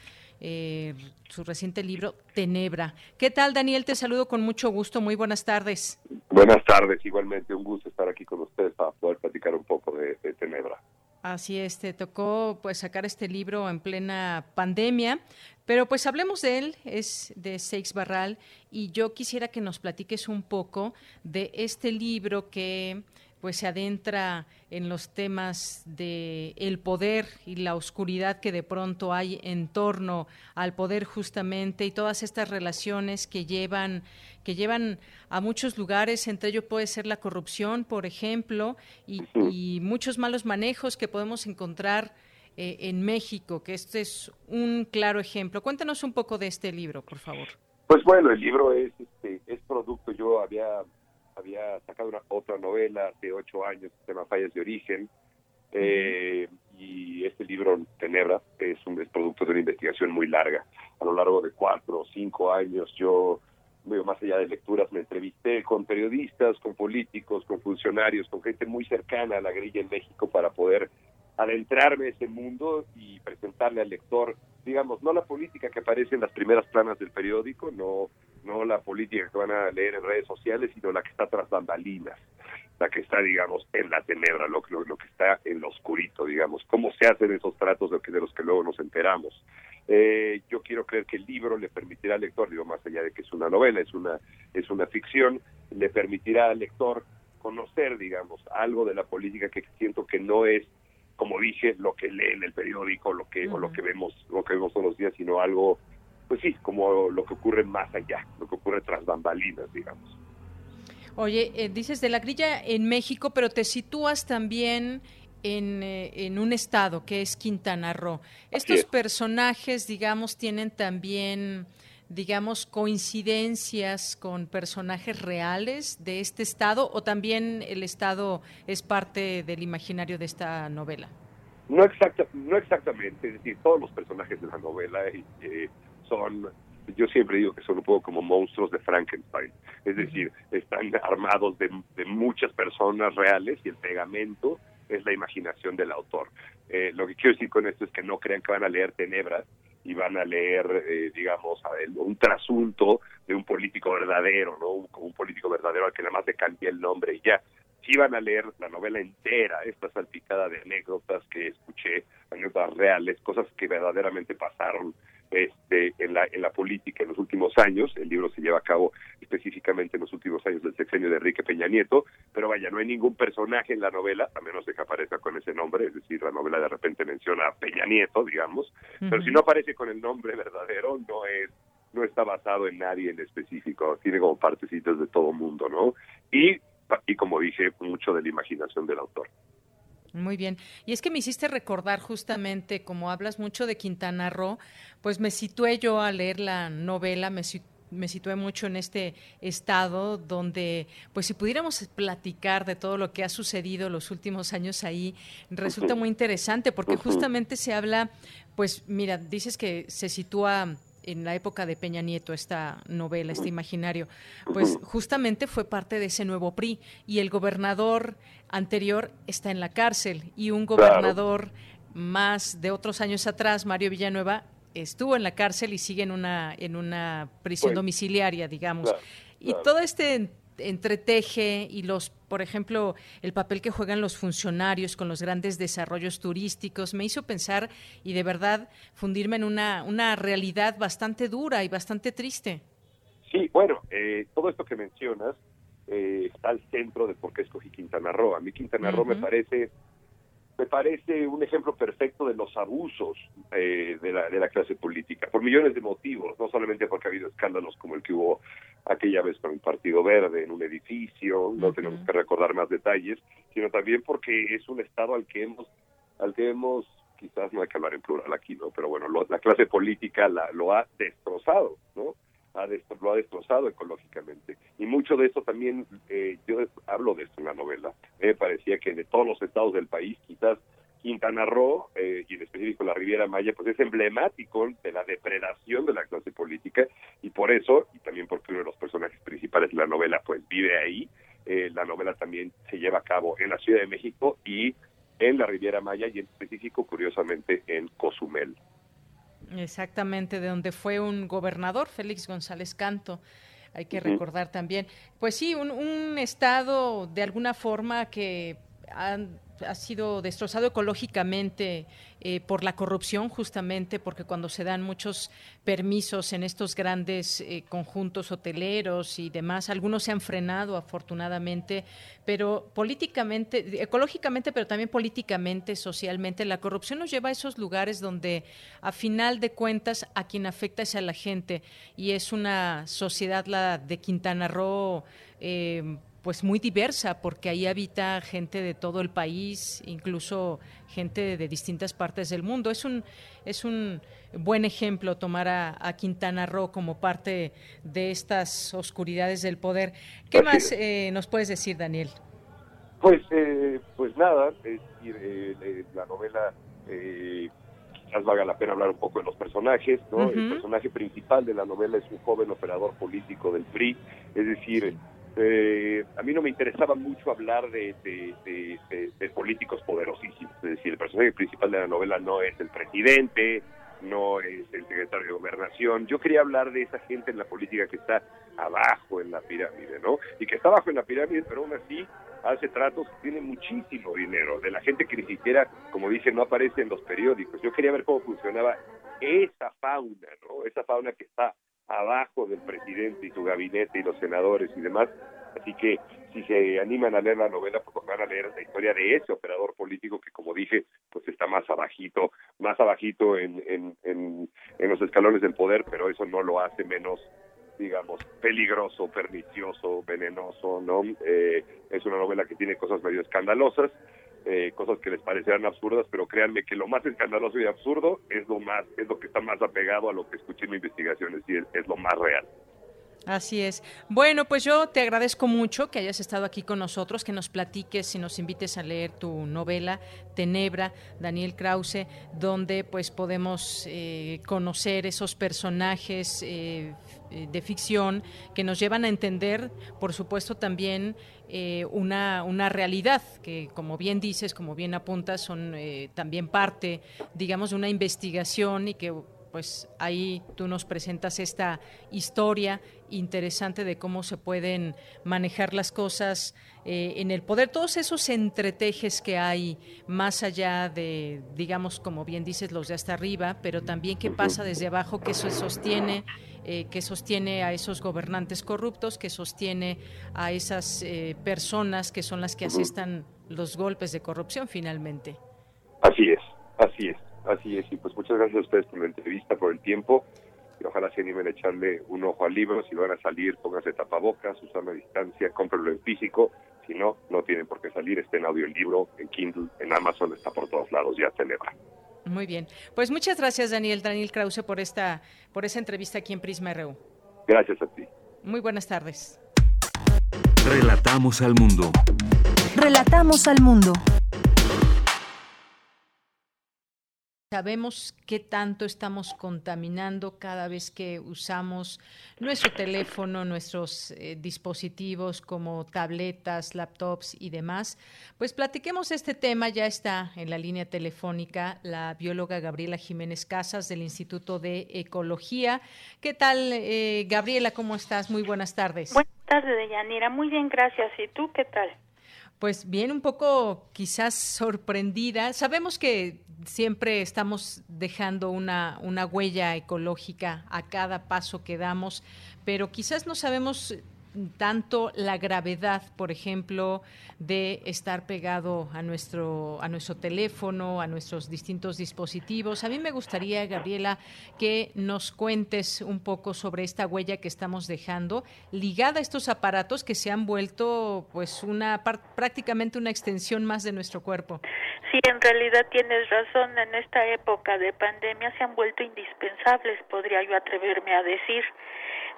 eh, su reciente libro, Tenebra. ¿Qué tal, Daniel? Te saludo con mucho gusto. Muy buenas tardes. Buenas tardes, igualmente. Un gusto estar aquí con ustedes para poder platicar un poco de, de Tenebra. Así es, tocó pues sacar este libro en plena pandemia, pero pues hablemos de él, es de Seix Barral y yo quisiera que nos platiques un poco de este libro que pues se adentra en los temas de el poder y la oscuridad que de pronto hay en torno al poder justamente y todas estas relaciones que llevan que llevan a muchos lugares, entre ellos puede ser la corrupción, por ejemplo, y, muchos malos manejos que podemos encontrar eh, en México, que este es un claro ejemplo. Cuéntanos un poco de este libro, por favor. Pues bueno, el libro es, este, es producto, yo había había sacado una, otra novela hace ocho años, se llama Fallas de Origen, eh, y este libro, Tenebra, es un es producto de una investigación muy larga. A lo largo de cuatro o cinco años yo, más allá de lecturas, me entrevisté con periodistas, con políticos, con funcionarios, con gente muy cercana a la grilla en México para poder adentrarme en ese mundo y presentarle al lector, digamos, no la política que aparece en las primeras planas del periódico, no no la política que van a leer en redes sociales, sino la que está tras bambalinas, la que está, digamos, en la tenebra, lo, lo, lo que está en lo oscurito, digamos, cómo se hacen esos tratos de, de los que luego nos enteramos. Eh, yo quiero creer que el libro le permitirá al lector, digo, más allá de que es una novela, es una, es una ficción, le permitirá al lector conocer, digamos, algo de la política que siento que no es como dije, lo que lee en el periódico, lo que, o lo que vemos, lo que vemos todos los días, sino algo pues sí, como lo que ocurre más allá, lo que ocurre tras bambalinas, digamos. Oye, eh, dices de la grilla en México, pero te sitúas también en, eh, en un estado que es Quintana Roo. Estos personajes, digamos, tienen también, digamos, coincidencias con personajes reales de este estado o también el estado es parte del imaginario de esta novela. No, exacta, no exactamente, es decir, todos los personajes de la novela eh, son, yo siempre digo que son un poco como monstruos de Frankenstein, es decir, están armados de, muchas personas reales y el pegamento es la imaginación del autor. Eh, lo que quiero decir con esto es que no crean que van a leer Tenebras y van a leer, eh, digamos, un trasunto de un político verdadero, ¿no? Un, un político verdadero al que nada más le cambie el nombre y ya. Si van a leer la novela entera, esta salpicada de anécdotas que escuché, anécdotas reales, cosas que verdaderamente pasaron este, en, la, en la política en los últimos años. El libro se lleva a cabo específicamente en los últimos años del sexenio de Enrique Peña Nieto, pero vaya, no hay ningún personaje en la novela, a menos de que aparezca con ese nombre, es decir, la novela de repente menciona a Peña Nieto, digamos, pero si no aparece con el nombre verdadero, no es no está basado en nadie en específico, tiene como partecitas de todo mundo, ¿no? Y, y como dije, mucho de la imaginación del autor. Muy bien. Y es que me hiciste recordar justamente, como hablas mucho de Quintana Roo, pues me situé yo a leer la novela, me, me situé mucho en este estado donde, pues si pudiéramos platicar de todo lo que ha sucedido los últimos años ahí, resulta muy interesante porque justamente se habla, pues mira, dices que se sitúa en la época de Peña Nieto esta novela, este imaginario, pues justamente fue parte de ese nuevo PRI y el gobernador anterior está en la cárcel y un gobernador más de otros años atrás, Mario Villanueva, estuvo en la cárcel y sigue en una en una prisión domiciliaria, digamos. Y todo este entreteje y los, por ejemplo, el papel que juegan los funcionarios con los grandes desarrollos turísticos, me hizo pensar y de verdad fundirme en una, una realidad bastante dura y bastante triste. Sí, bueno, eh, todo esto que mencionas eh, está al centro de por qué escogí Quintana Roo. A mí Quintana Roo me parece me parece un ejemplo perfecto de los abusos eh, de, la, de la clase política, por millones de motivos, no solamente porque ha habido escándalos como el que hubo aquella vez con el Partido Verde en un edificio, no tenemos que recordar más detalles, sino también porque es un estado al que hemos, al que hemos, quizás no hay que hablar en plural aquí, ¿no? Pero bueno, la clase política la, lo ha destrozado, ¿no? Ha lo ha destrozado ecológicamente. Y mucho de eso también, eh, yo hablo de esto en la novela, me parecía que de todos los estados del país, quizás Quintana Roo, eh, y en específico la Riviera Maya, pues es emblemático de la depredación de la clase política y por eso, y también porque uno de los personajes principales de la novela pues vive ahí, eh, la novela también se lleva a cabo en la Ciudad de México y en la Riviera Maya y en específico, curiosamente, en Cozumel. Exactamente, de donde fue un gobernador, Félix González Canto hay que recordar también. Pues sí, un, un, estado de alguna forma que han ha sido destrozado ecológicamente eh, por la corrupción, justamente porque cuando se dan muchos permisos en estos grandes eh, conjuntos hoteleros y demás, algunos se han frenado afortunadamente, pero políticamente, ecológicamente, pero también políticamente, socialmente, la corrupción nos lleva a esos lugares donde a final de cuentas a quien afecta es a la gente. Y es una sociedad, la de Quintana Roo, eh, pues muy diversa porque ahí habita gente de todo el país, incluso gente de distintas partes del mundo. Es un es un buen ejemplo tomar a, Quintana Roo como parte de estas oscuridades del poder. ¿Qué más eh, nos puedes decir, Daniel? Pues eh, pues nada, es eh, la novela quizás valga la pena hablar un poco de los personajes, ¿no? El personaje principal de la novela es un joven operador político del PRI, es decir, eh, a mí no me interesaba mucho hablar de, políticos poderosísimos. Es decir, el personaje principal de la novela no es el presidente, no es el secretario de gobernación. Yo quería hablar de esa gente en la política que está abajo en la pirámide, ¿no? Y que está abajo en la pirámide, pero aún así hace tratos, tiene muchísimo dinero, de la gente que ni siquiera, como dije, no aparece en los periódicos. Yo quería ver cómo funcionaba esa fauna, ¿no? Esa fauna que está abajo del presidente y su gabinete y los senadores y demás. Así que si se animan a leer la novela, pues van a leer la historia de ese operador político que, como dije, pues está más abajito, más abajito en, en, en, los escalones del poder, pero eso no lo hace menos digamos, peligroso, pernicioso, venenoso, ¿no? Eh, es una novela que tiene cosas medio escandalosas, eh, cosas que les parecerán absurdas, pero créanme que lo más escandaloso y absurdo es lo más, es lo que está más apegado a lo que escuché en mi investigación, es es, lo más real. Así es. Bueno, pues yo te agradezco mucho que hayas estado aquí con nosotros, que nos platiques y nos invites a leer tu novela Tenebra, Daniel Krause, donde pues podemos eh, conocer esos personajes eh, de ficción que nos llevan a entender, por supuesto, también eh, una, una, realidad que, como bien dices, como bien apuntas, son eh, también parte, digamos, de una investigación y que pues ahí tú nos presentas esta historia interesante de cómo se pueden manejar las cosas eh, en el poder, todos esos entretejes que hay más allá de, digamos, como bien dices, los de hasta arriba, pero también qué pasa desde abajo, que eso sostiene eh, que sostiene a esos gobernantes corruptos, que sostiene a esas eh, personas que son las que asestan los golpes de corrupción finalmente. Así es, así es, así es. Y pues muchas gracias a ustedes por la entrevista, por el tiempo. Y ojalá se animen a echarle un ojo al libro. Si van a salir, pónganse tapabocas, usan la distancia, cómprenlo en físico Si no, no tienen por qué salir. Está en audiolibro, en Kindle, en Amazon, está por todos lados, ya celebra. Muy bien. Pues muchas gracias, Daniel, Daniel Krause, por esta, por esa entrevista aquí en Prisma RU. Gracias a ti. Muy buenas tardes. Relatamos al mundo. Relatamos al mundo. Sabemos qué tanto estamos contaminando cada vez que usamos nuestro teléfono, nuestros eh, dispositivos como tabletas, laptops y demás. Pues platiquemos este tema. Ya está en la línea telefónica la bióloga Gabriela Jiménez Casas del Instituto de Ecología. ¿Qué tal, eh, Gabriela? ¿Cómo estás? Muy buenas tardes. Buenas tardes, Deyanira. Muy bien, gracias. ¿Y tú qué tal? Pues bien, un poco quizás sorprendida. Sabemos que siempre estamos dejando una, una huella ecológica a cada paso que damos, pero quizás no sabemos tanto la gravedad, por ejemplo, de estar pegado a nuestro, a nuestro teléfono, a nuestros distintos dispositivos. A mí me gustaría, Gabriela, que nos cuentes un poco sobre esta huella que estamos dejando ligada a estos aparatos que se han vuelto pues una prácticamente una extensión más de nuestro cuerpo. Sí, en realidad tienes razón. En esta época de pandemia se han vuelto indispensables, podría yo atreverme a decir.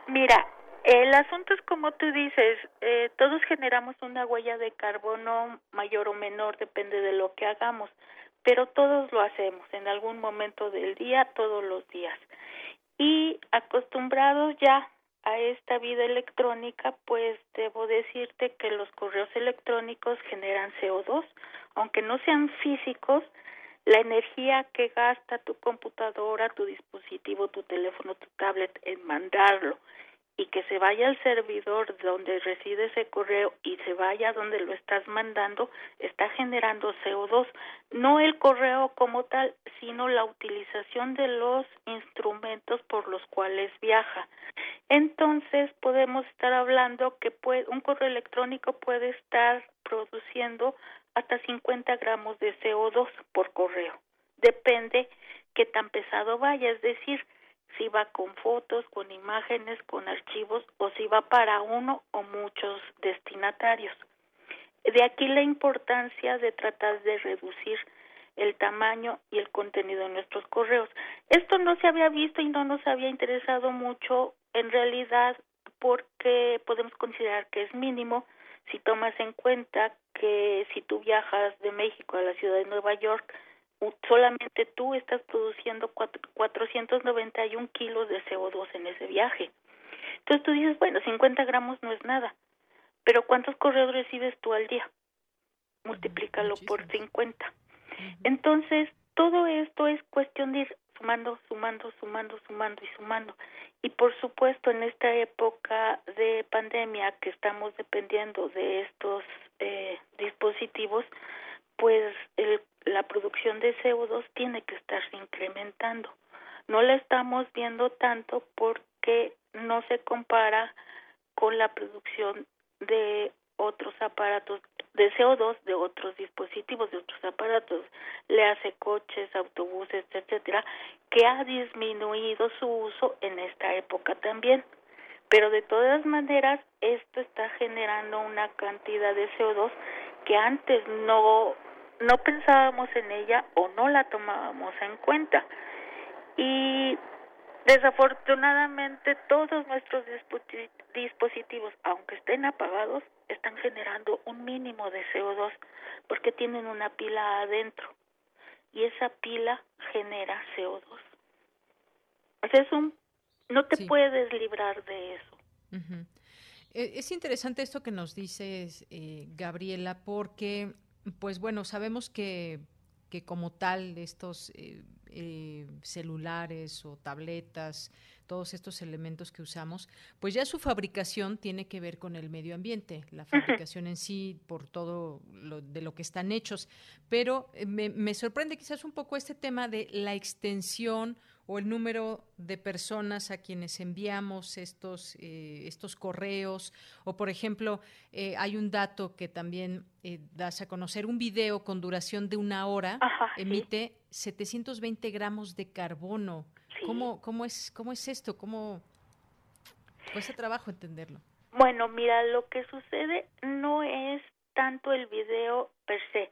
Mira, el asunto es como tú dices, eh, todos generamos una huella de carbono mayor o menor, depende de lo que hagamos, pero todos lo hacemos en algún momento del día, todos los días. Y acostumbrados ya a esta vida electrónica, pues debo decirte que los correos electrónicos generan CO2, aunque no sean físicos, la energía que gasta tu computadora, tu dispositivo, tu teléfono, tu tablet en mandarlo y que se vaya al servidor donde reside ese correo y se vaya donde lo estás mandando, está generando CO2. No el correo como tal, sino la utilización de los instrumentos por los cuales viaja. Entonces podemos estar hablando que puede, un correo electrónico puede estar produciendo hasta 50 gramos de CO2 por correo. Depende qué tan pesado vaya, es decir, si va con fotos, con imágenes, con archivos o si va para uno o muchos destinatarios. De aquí la importancia de tratar de reducir el tamaño y el contenido de nuestros correos. Esto no se había visto y no nos había interesado mucho en realidad porque podemos considerar que es mínimo si tomas en cuenta que si tú viajas de México a la ciudad de Nueva York, solamente tú estás produciendo 491 kilos de CO2 en ese viaje. Entonces tú dices, bueno, 50 gramos no es nada, pero ¿cuántos correos recibes tú al día? Multiplícalo por 50. Entonces, todo esto es cuestión de ir sumando, sumando, sumando, sumando y sumando. Y por supuesto, en esta época de pandemia que estamos dependiendo de estos eh, dispositivos, pues el la producción de CO2 tiene que estarse incrementando. No la estamos viendo tanto porque no se compara con la producción de otros aparatos de CO2 de otros dispositivos, de otros aparatos, le hace coches, autobuses, etcétera, que ha disminuido su uso en esta época también. Pero de todas maneras, esto está generando una cantidad de CO2 que antes no no pensábamos en ella o no la tomábamos en cuenta. Y desafortunadamente todos nuestros dispositivos, aunque estén apagados, están generando un mínimo de CO2 porque tienen una pila adentro y esa pila genera CO2. es un no te puedes librar de eso. E, es interesante esto que nos dices, eh, Gabriela, porque pues bueno, sabemos que, que como tal estos eh, eh, celulares o tabletas, todos estos elementos que usamos, pues ya su fabricación tiene que ver con el medio ambiente, la fabricación en sí, por todo lo, de lo que están hechos. Pero eh, me, me sorprende quizás un poco este tema de la extensión o el número de personas a quienes enviamos estos, eh, estos correos, o por ejemplo, eh, hay un dato que también eh, das a conocer, un video con duración de una hora emite 720 gramos de carbono. ¿Cómo, cómo, es, ¿Cómo es esto? ¿Cómo cuesta trabajo entenderlo? Bueno, mira, lo que sucede no es tanto el video per se,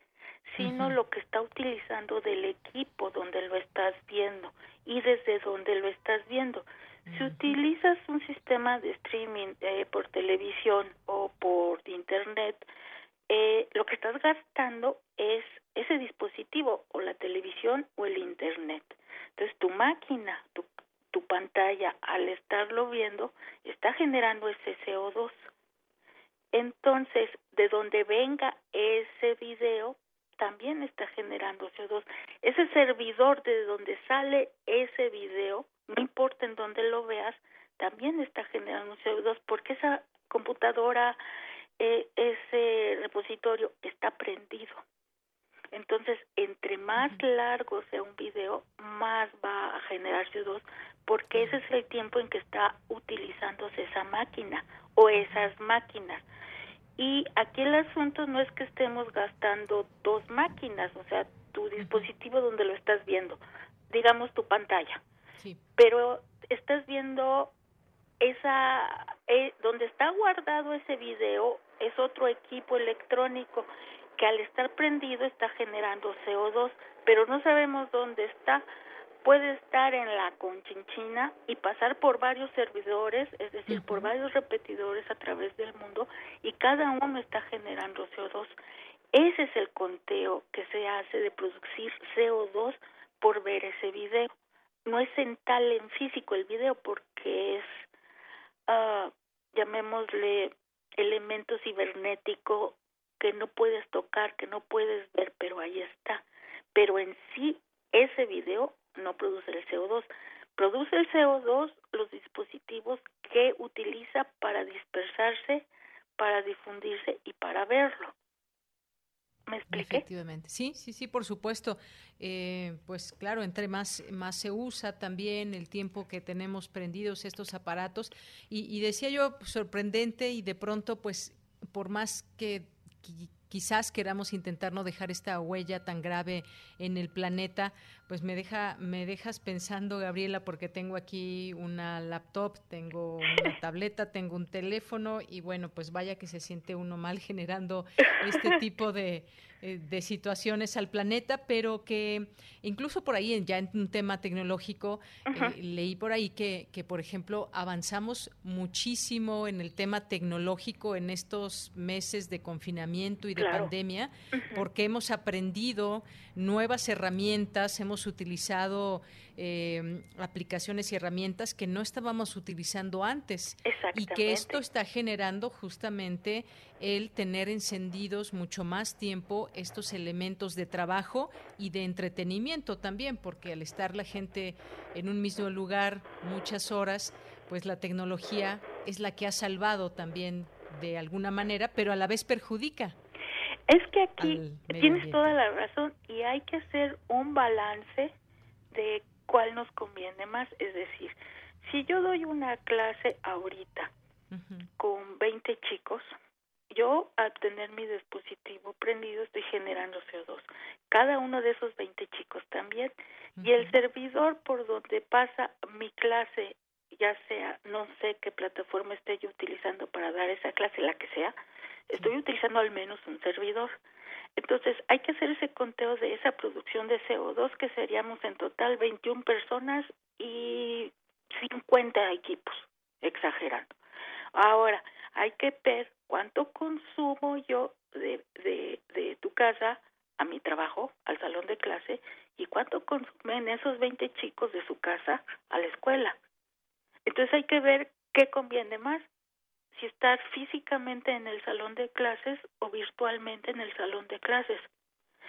sino lo que está utilizando del equipo donde lo estás viendo y desde donde lo estás viendo. Si utilizas un sistema de streaming eh, por televisión o por internet, eh, lo que estás gastando es ese dispositivo o la televisión o el internet. Entonces tu máquina, tu, tu pantalla, al estarlo viendo, está generando ese CO2. Entonces, de donde venga ese video, también está generando CO2. Ese servidor de donde sale ese video, no importa en dónde lo veas, también está generando CO2 porque esa computadora, eh, ese repositorio está prendido. Entonces, entre más largo sea un video, más va a generar CO2 porque ese es el tiempo en que está utilizándose esa máquina o esas máquinas. Y aquí el asunto no es que estemos gastando dos máquinas, o sea, tu dispositivo donde lo estás viendo, digamos tu pantalla. Pero estás viendo esa, eh, donde está guardado ese video, es otro equipo electrónico que al estar prendido está generando CO2, pero no sabemos dónde está puede estar en la conchinchina y pasar por varios servidores, es decir, por varios repetidores a través del mundo y cada uno está generando CO2. Ese es el conteo que se hace de producir CO2 por ver ese video. No es en tal en físico el video porque es, uh, llamémosle, elemento cibernético que no puedes tocar, que no puedes ver, pero ahí está. Pero en sí, ese video no produce el CO2. Produce el CO2 los dispositivos que utiliza para dispersarse, para difundirse y para verlo. ¿Me expliqué? Efectivamente, sí, sí, sí, por supuesto. Eh, pues claro, entre más, más se usa también el tiempo que tenemos prendidos estos aparatos. Y, y decía yo, sorprendente y de pronto, pues, por más que quizás queramos intentar no dejar esta huella tan grave en el planeta, pues me deja me dejas pensando Gabriela porque tengo aquí una laptop, tengo una [laughs] tableta, tengo un teléfono y bueno, pues vaya que se siente uno mal generando este [laughs] tipo de, eh, de situaciones al planeta, pero que incluso por ahí ya en un tema tecnológico eh, leí por ahí que que por ejemplo avanzamos muchísimo en el tema tecnológico en estos meses de confinamiento y de pandemia, porque hemos aprendido nuevas herramientas, hemos utilizado eh, aplicaciones y herramientas que no estábamos utilizando antes. Y que esto está generando justamente el tener encendidos mucho más tiempo estos elementos de trabajo y de entretenimiento también, porque al estar la gente en un mismo lugar muchas horas, pues la tecnología es la que ha salvado también de alguna manera, pero a la vez perjudica. Es que aquí tienes toda la razón y hay que hacer un balance de cuál nos conviene más. Es decir, si yo doy una clase ahorita con 20 chicos, yo al tener mi dispositivo prendido estoy generando CO2. Cada uno de esos 20 chicos también. Y el servidor por donde pasa mi clase, ya sea, no sé qué plataforma esté yo utilizando para dar esa clase, la que sea, estoy utilizando al menos un servidor. Entonces hay que hacer ese conteo de esa producción de CO2 que seríamos en total 21 personas y 50 equipos, exagerando. Ahora, hay que ver cuánto consumo yo de, de, de tu casa a mi trabajo, al salón de clase, y cuánto consumen esos 20 chicos de su casa a la escuela. Entonces hay que ver qué conviene más, si estar físicamente en el salón de clases o virtualmente en el salón de clases.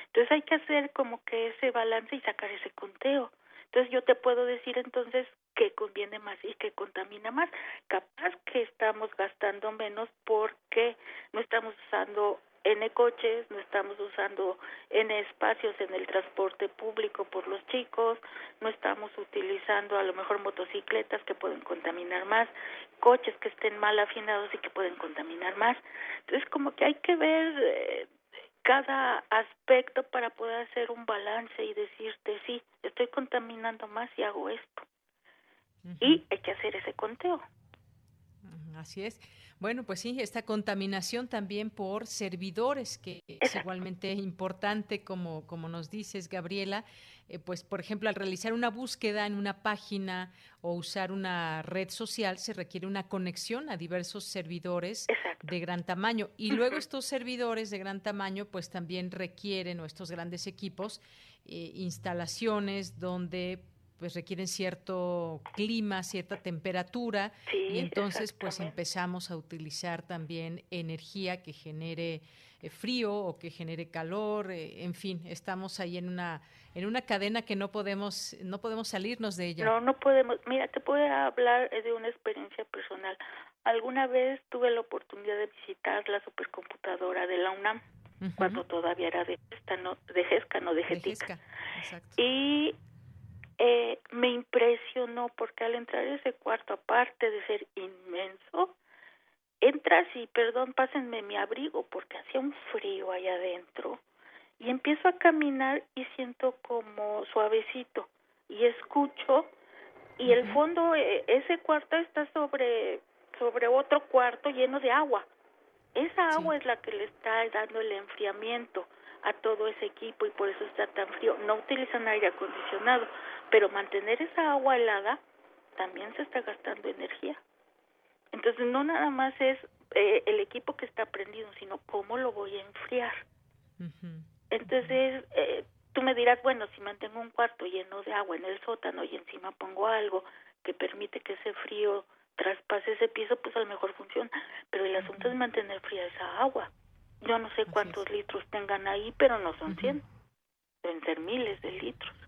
Entonces hay que hacer como que ese balance y sacar ese conteo. Entonces yo te puedo decir entonces qué conviene más y qué contamina más. Capaz que estamos gastando menos porque no estamos usando N coches, no estamos usando N espacios en el transporte público por los chicos, no estamos utilizando a lo mejor motocicletas que pueden contaminar más, coches que estén mal afinados y que pueden contaminar más. Entonces, como que hay que ver eh, cada aspecto para poder hacer un balance y decirte, sí, estoy contaminando más y hago esto. Y hay que hacer ese conteo. Así es. Bueno, pues sí, esta contaminación también por servidores, que es igualmente importante, como, como nos dices, Gabriela, eh, pues por ejemplo, al realizar una búsqueda en una página o usar una red social, se requiere una conexión a diversos servidores de gran tamaño. Y luego estos servidores de gran tamaño, pues también requieren, o estos grandes equipos, eh, instalaciones donde pues requieren cierto clima, cierta temperatura y entonces pues empezamos a utilizar también energía que genere eh, frío o que genere calor, eh, en fin, estamos ahí en una en una cadena que no podemos no podemos salirnos de ella. No, no podemos. Mira, te puedo hablar de una experiencia personal. Alguna vez tuve la oportunidad de visitar la supercomputadora de la UNAM cuando todavía era de esta no de Gesca, no de Getica. Y eh, me impresionó porque al entrar a ese cuarto, aparte de ser inmenso, entras y, perdón, pásenme mi abrigo porque hacía un frío allá adentro y empiezo a caminar y siento como suavecito y escucho y el fondo, eh, ese cuarto está sobre, sobre otro cuarto lleno de agua. Esa agua es la que le está dando el enfriamiento a todo ese equipo y por eso está tan frío. No utilizan aire acondicionado, pero mantener esa agua helada también se está gastando energía. Entonces no nada más es eh, el equipo que está prendido, sino cómo lo voy a enfriar. Entonces eh, tú me dirás, bueno, si mantengo un cuarto lleno de agua en el sótano y encima pongo algo que permite que ese frío traspase ese piso, pues a lo mejor funciona. Pero el asunto es mantener fría esa agua. Yo no sé cuántos litros tengan ahí, pero no son 100. Deben ser miles de litros.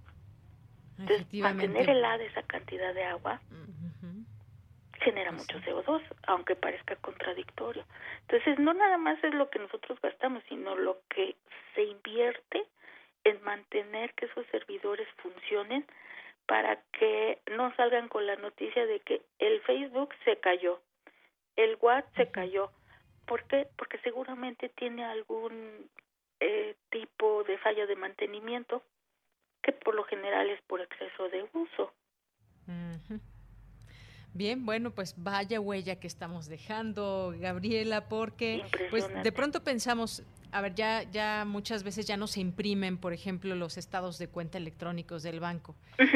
Entonces, mantener helada esa cantidad de agua genera mucho CO2, aunque parezca contradictorio. Entonces, no nada más es lo que nosotros gastamos, sino lo que se invierte en mantener que esos servidores funcionen para que no salgan con la noticia de que el Facebook se cayó, el WhatsApp se cayó. ¿Por qué? Porque seguramente tiene algún eh, tipo de falla de mantenimiento que por lo general es por exceso de uso. Bien, bueno, pues vaya huella que estamos dejando, Gabriela, porque pues de pronto pensamos, a ver, ya ya muchas veces ya no se imprimen, por ejemplo, los estados de cuenta electrónicos del banco.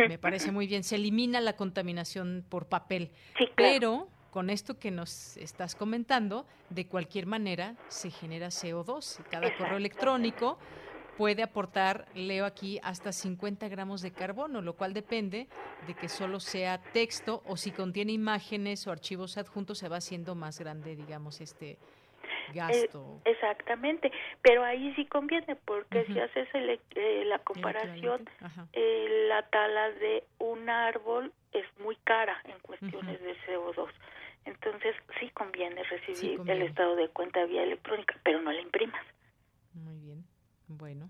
Me parece muy bien, se elimina la contaminación por papel, pero con esto que nos estás comentando, de cualquier manera se genera CO2. Cada correo electrónico puede aportar, leo aquí, hasta 50 gramos de carbono, lo cual depende de que solo sea texto o si contiene imágenes o archivos adjuntos se va haciendo más grande, digamos, este gasto. exactamente, pero ahí sí conviene porque si haces eh, la comparación, eh, la tala de un árbol es muy cara en cuestiones de CO2. Entonces sí conviene recibir el estado de cuenta vía electrónica, pero no la imprimas. Bueno.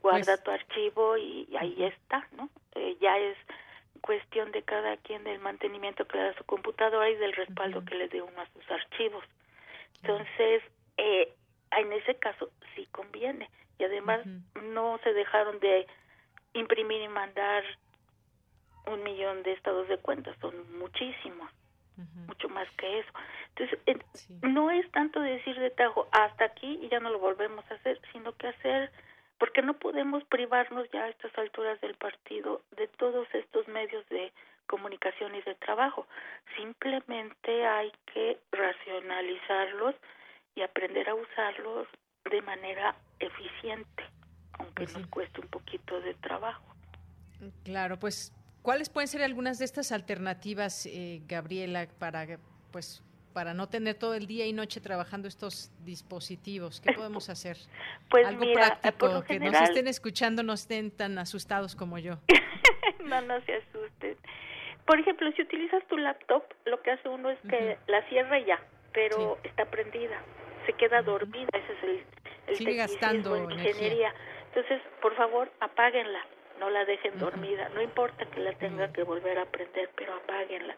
Guarda pues tu archivo y, ahí está, ¿no? Eh, ya es cuestión de cada quien del mantenimiento que le da su computadora y del respaldo que le dé uno a sus archivos. Entonces, eh, en ese caso sí conviene. Y además no se dejaron de imprimir y mandar un millón de estados de cuenta, son muchísimos, mucho más que eso. Entonces, no es tanto decir de tajo hasta aquí y ya no lo volvemos a hacer, sino que hacer, porque no podemos privarnos ya a estas alturas del partido de todos estos medios de comunicación y de trabajo. Simplemente hay que racionalizarlos y aprender a usarlos de manera eficiente, aunque pues nos cueste un poquito de trabajo. Claro, pues ¿cuáles pueden ser algunas de estas alternativas, eh, Gabriela, para pues para no tener todo el día y noche trabajando estos dispositivos? ¿Qué podemos hacer? [laughs] Pues Algo práctico, que nos estén escuchando, no estén tan asustados como yo. [laughs] no, no se asusten. Por ejemplo, si utilizas tu laptop, lo que hace uno es que la cierra ya, pero está prendida, se queda dormida, ese es el, el Sigue gastando ingeniería. Entonces, por favor, apáguenla, no la dejen dormida, no importa que la tenga que volver a prender, pero apáguenla.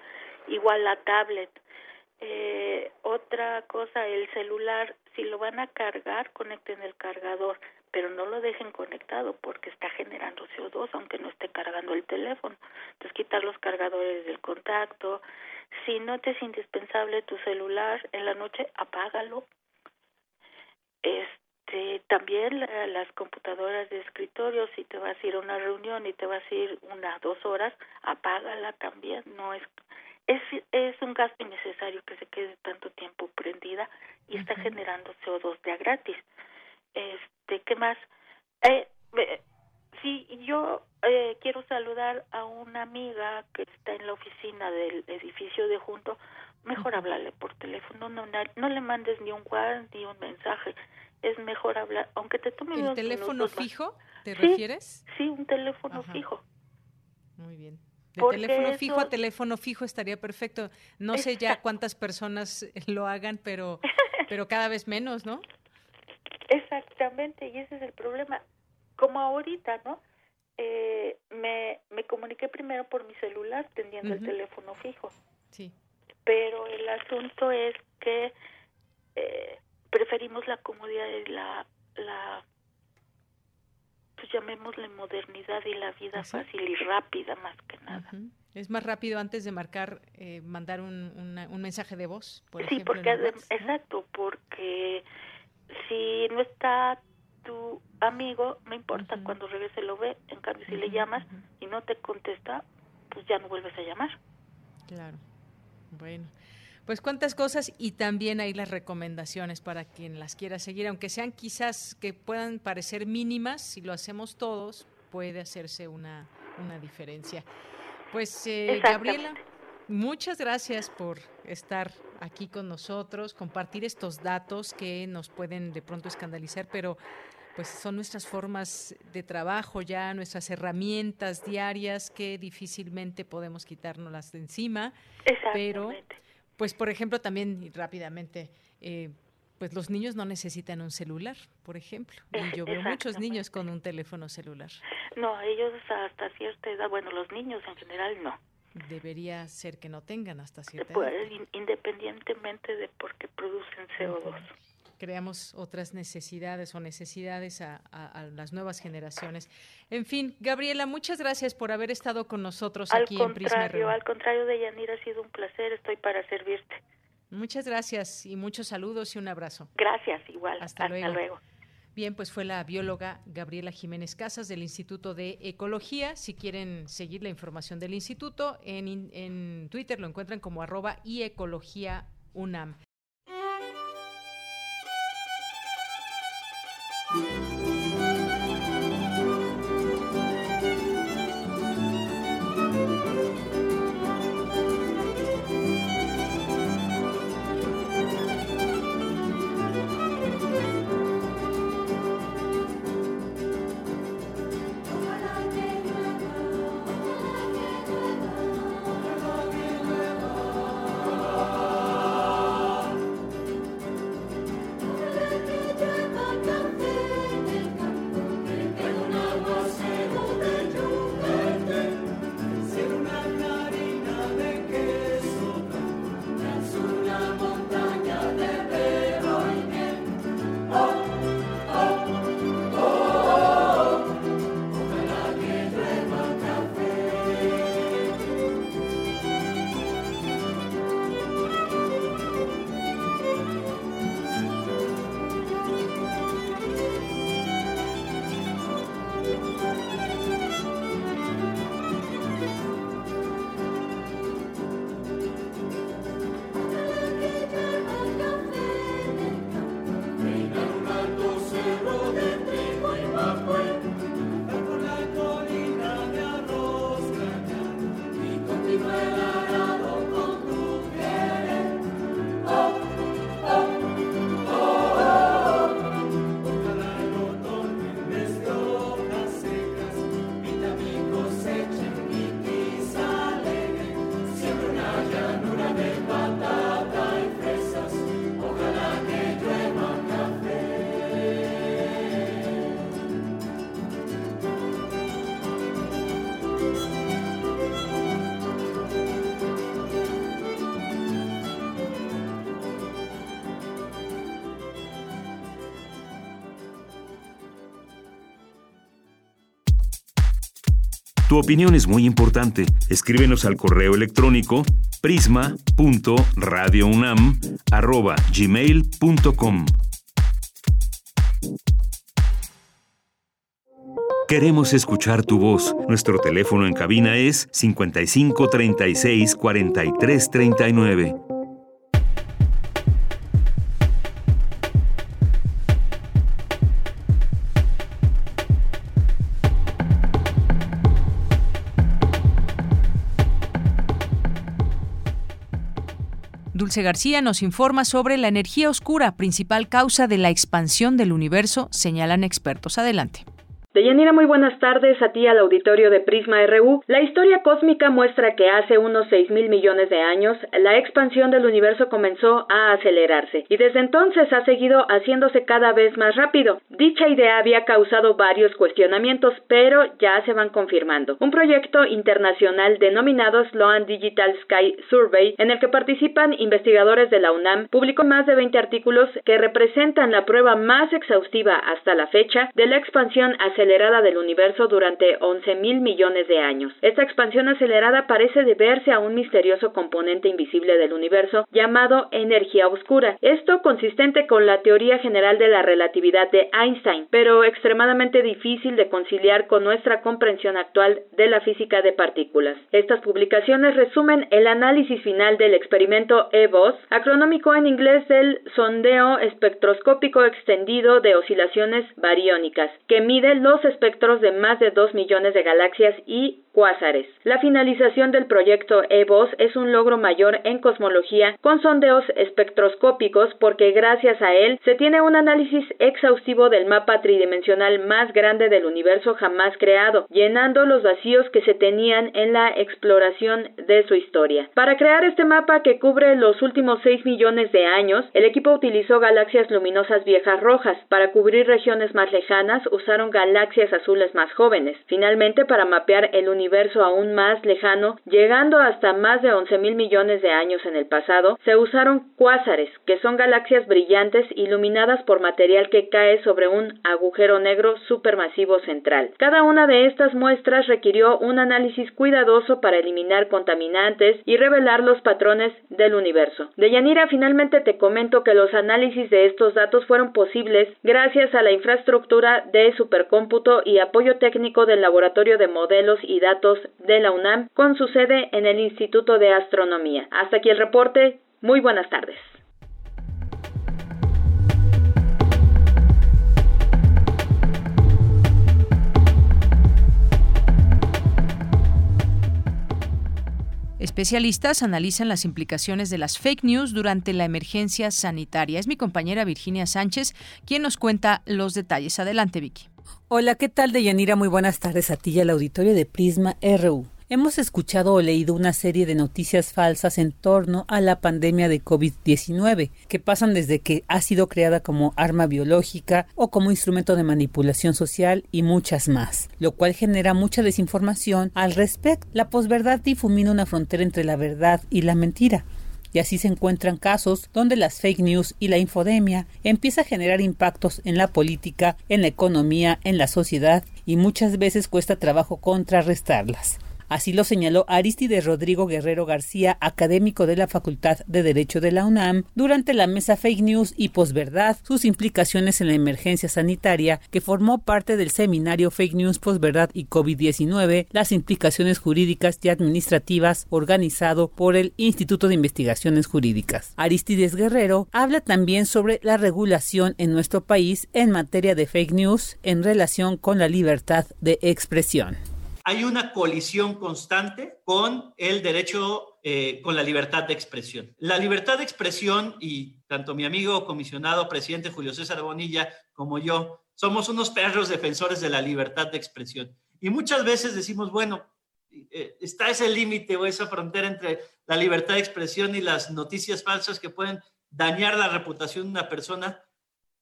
Igual la tablet, eh, otra cosa, el celular, si lo van a cargar, conecten el cargador, pero no lo dejen conectado porque está generando CO2 aunque no esté cargando el teléfono. Entonces quitar los cargadores del contacto. Si no te es indispensable tu celular en la noche, apágalo. Este, también las computadoras de escritorio, si te vas a ir a una reunión y te vas a ir una dos horas, apágala también. No es es, es un gasto innecesario que se quede tanto tiempo prendida y está generando CO2 de a gratis. Este, ¿qué más? Eh, sí, yo eh, quiero saludar a una amiga que está en la oficina del edificio de junto. Mejor hablarle por teléfono, no, no, le mandes ni un WhatsApp ni un mensaje. Es mejor hablar, aunque te tome ¿El teléfono fijo, te refieres? Sí, un teléfono fijo. Muy bien. De teléfono fijo a teléfono fijo estaría perfecto. No sé ya cuántas personas lo hagan, pero, [laughs] pero cada vez menos, ¿no? Exactamente, y ese es el problema. Como ahorita, ¿no? Eh, me, me comuniqué primero por mi celular teniendo el teléfono fijo. Sí. Pero el asunto es que eh, preferimos la comodidad de la, la pues llamémosle modernidad y la vida fácil y rápida más que nada. Es más rápido antes de marcar, eh, mandar un, un mensaje de voz, por sí, ejemplo. porque exacto, porque si no está tu amigo, no importa, cuando regrese lo ve, en cambio si le llamas y no te contesta, pues ya no vuelves a llamar. Claro. Bueno, pues cuántas cosas y también hay las recomendaciones para quien las quiera seguir, aunque sean quizás que puedan parecer mínimas, si lo hacemos todos puede hacerse una, una diferencia. Pues eh, Gabriela, Muchas gracias por estar aquí con nosotros, compartir estos datos que nos pueden de pronto escandalizar, pero pues son nuestras formas de trabajo ya, nuestras herramientas diarias que difícilmente podemos quitárnoslas de encima. Pero, pues por ejemplo, también rápidamente, eh, pues los niños no necesitan un celular, por ejemplo. Y [laughs] yo veo muchos niños con un teléfono celular. No, ellos hasta cierta edad, bueno, los niños en general no debería ser que no tengan hasta cierta pues, Independientemente de por qué producen CO2. Creamos otras necesidades o necesidades a, las nuevas generaciones. En fin, Gabriela, muchas gracias por haber estado con nosotros aquí en Prisma Al contrario, de Yanira, ha sido un placer. Estoy para servirte. Muchas gracias y muchos saludos y un abrazo. Gracias, igual. Hasta, luego. Bien, pues fue la bióloga Gabriela Jiménez Casas del Instituto de Ecología. Si quieren seguir la información del instituto, en, en Twitter lo encuentran como arroba y ecología UNAM. Tu opinión es muy importante. Escríbenos al correo electrónico prisma.radiounam@gmail.com. Queremos escuchar tu voz. Nuestro teléfono en cabina es 55 36 Dulce García nos informa sobre la energía oscura, principal causa de la expansión del universo, señalan expertos. Adelante. Deyanira, muy buenas tardes a ti al auditorio de Prisma RU. La historia cósmica muestra que hace unos 6 mil millones de años la expansión del universo comenzó a acelerarse y desde entonces ha seguido haciéndose cada vez más rápido. Dicha idea había causado varios cuestionamientos, pero ya se van confirmando. Un proyecto internacional denominado Sloan Digital Sky Survey, en el que participan investigadores de la UNAM, publicó más de 20 artículos que representan la prueba más exhaustiva hasta la fecha de la expansión acelerada acelerada del universo durante 11 mil millones de años. Esta expansión acelerada parece deberse a un misterioso componente invisible del universo llamado energía oscura. Esto consistente con la teoría general de la relatividad de Einstein, pero extremadamente difícil de conciliar con nuestra comprensión actual de la física de partículas. Estas publicaciones resumen el análisis final del experimento EVOS, acronómico en inglés del sondeo espectroscópico extendido de oscilaciones bariónicas, que mide los los espectros de más de 2 millones de galaxias y cuásares. La finalización del proyecto EVOS es un logro mayor en cosmología con sondeos espectroscópicos porque gracias a él se tiene un análisis exhaustivo del mapa tridimensional más grande del universo jamás creado, llenando los vacíos que se tenían en la exploración de su historia. Para crear este mapa que cubre los últimos 6 millones de años, el equipo utilizó galaxias luminosas viejas rojas. Para cubrir regiones más lejanas usaron galaxias azules más jóvenes. Finalmente, para mapear el universo aún más lejano, llegando hasta más de 11 mil millones de años en el pasado, se usaron cuásares, que son galaxias brillantes iluminadas por material que cae sobre un agujero negro supermasivo central. Cada una de estas muestras requirió un análisis cuidadoso para eliminar contaminantes y revelar los patrones del universo. De Yanira, finalmente te comento que los análisis de estos datos fueron posibles gracias a la infraestructura de y apoyo técnico del Laboratorio de Modelos y Datos de la UNAM con su sede en el Instituto de Astronomía. Hasta aquí el reporte. Muy buenas tardes. Especialistas analizan las implicaciones de las fake news durante la emergencia sanitaria. Es mi compañera Virginia Sánchez quien nos cuenta los detalles. Adelante, Vicky. Hola, ¿qué tal, Deyanira? Muy buenas tardes a ti y al auditorio de Prisma RU. Hemos escuchado o leído una serie de noticias falsas en torno a la pandemia de COVID-19, que pasan desde que ha sido creada como arma biológica o como instrumento de manipulación social y muchas más, lo cual genera mucha desinformación al respecto. La posverdad difumina una frontera entre la verdad y la mentira y así se encuentran casos donde las fake news y la infodemia empieza a generar impactos en la política, en la economía, en la sociedad y muchas veces cuesta trabajo contrarrestarlas. Así lo señaló Aristide Rodrigo Guerrero García, académico de la Facultad de Derecho de la UNAM, durante la mesa Fake News y Posverdad, sus implicaciones en la emergencia sanitaria, que formó parte del seminario Fake News, Posverdad y COVID-19, las implicaciones jurídicas y administrativas organizado por el Instituto de Investigaciones Jurídicas. Aristides Guerrero habla también sobre la regulación en nuestro país en materia de fake news en relación con la libertad de expresión hay una colisión constante con el derecho, eh, con la libertad de expresión. La libertad de expresión, y tanto mi amigo comisionado presidente Julio César Bonilla como yo, somos unos perros defensores de la libertad de expresión. Y muchas veces decimos, bueno, eh, está ese límite o esa frontera entre la libertad de expresión y las noticias falsas que pueden dañar la reputación de una persona,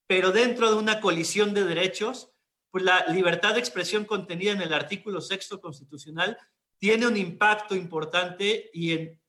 pero dentro de una colisión de derechos, pues la libertad de expresión contenida en el artículo sexto constitucional tiene un impacto importante y en,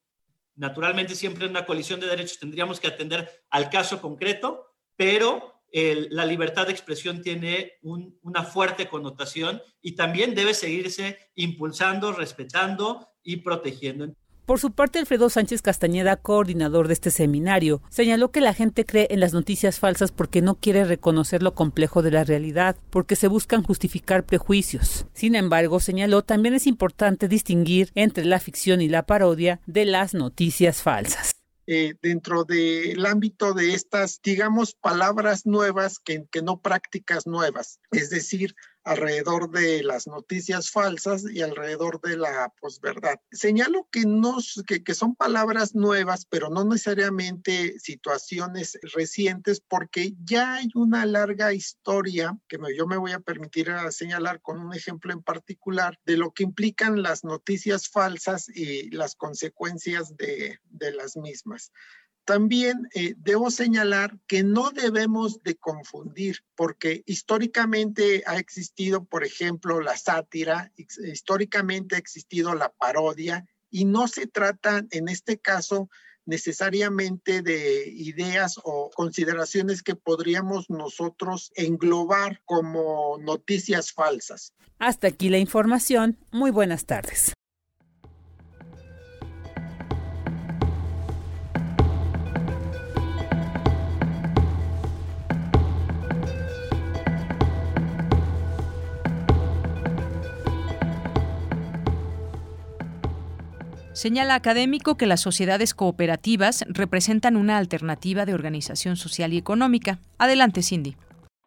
naturalmente siempre en una colisión de derechos tendríamos que atender al caso concreto, pero la libertad de expresión tiene una fuerte connotación y también debe seguirse impulsando, respetando y protegiendo. Por su parte, Alfredo Sánchez Castañeda, coordinador de este seminario, señaló que la gente cree en las noticias falsas porque no quiere reconocer lo complejo de la realidad, porque se buscan justificar prejuicios. Sin embargo, señaló también es importante distinguir entre la ficción y la parodia de las noticias falsas. Eh, dentro del ámbito de estas, digamos, palabras nuevas que, que no prácticas nuevas, es decir, alrededor de las noticias falsas y alrededor de la posverdad. Señalo que, no, que, son palabras nuevas, pero no necesariamente situaciones recientes, porque ya hay una larga historia que yo me voy a permitir señalar con un ejemplo en particular de lo que implican las noticias falsas y las consecuencias de, de las mismas. También eh, debo señalar que no debemos de confundir, porque históricamente ha existido, por ejemplo, la sátira, históricamente ha existido la parodia, y no se trata en este caso necesariamente de ideas o consideraciones que podríamos nosotros englobar como noticias falsas. Hasta aquí la información. Muy buenas tardes. Señala académico que las sociedades cooperativas representan una alternativa de organización social y económica. Adelante, Cindy.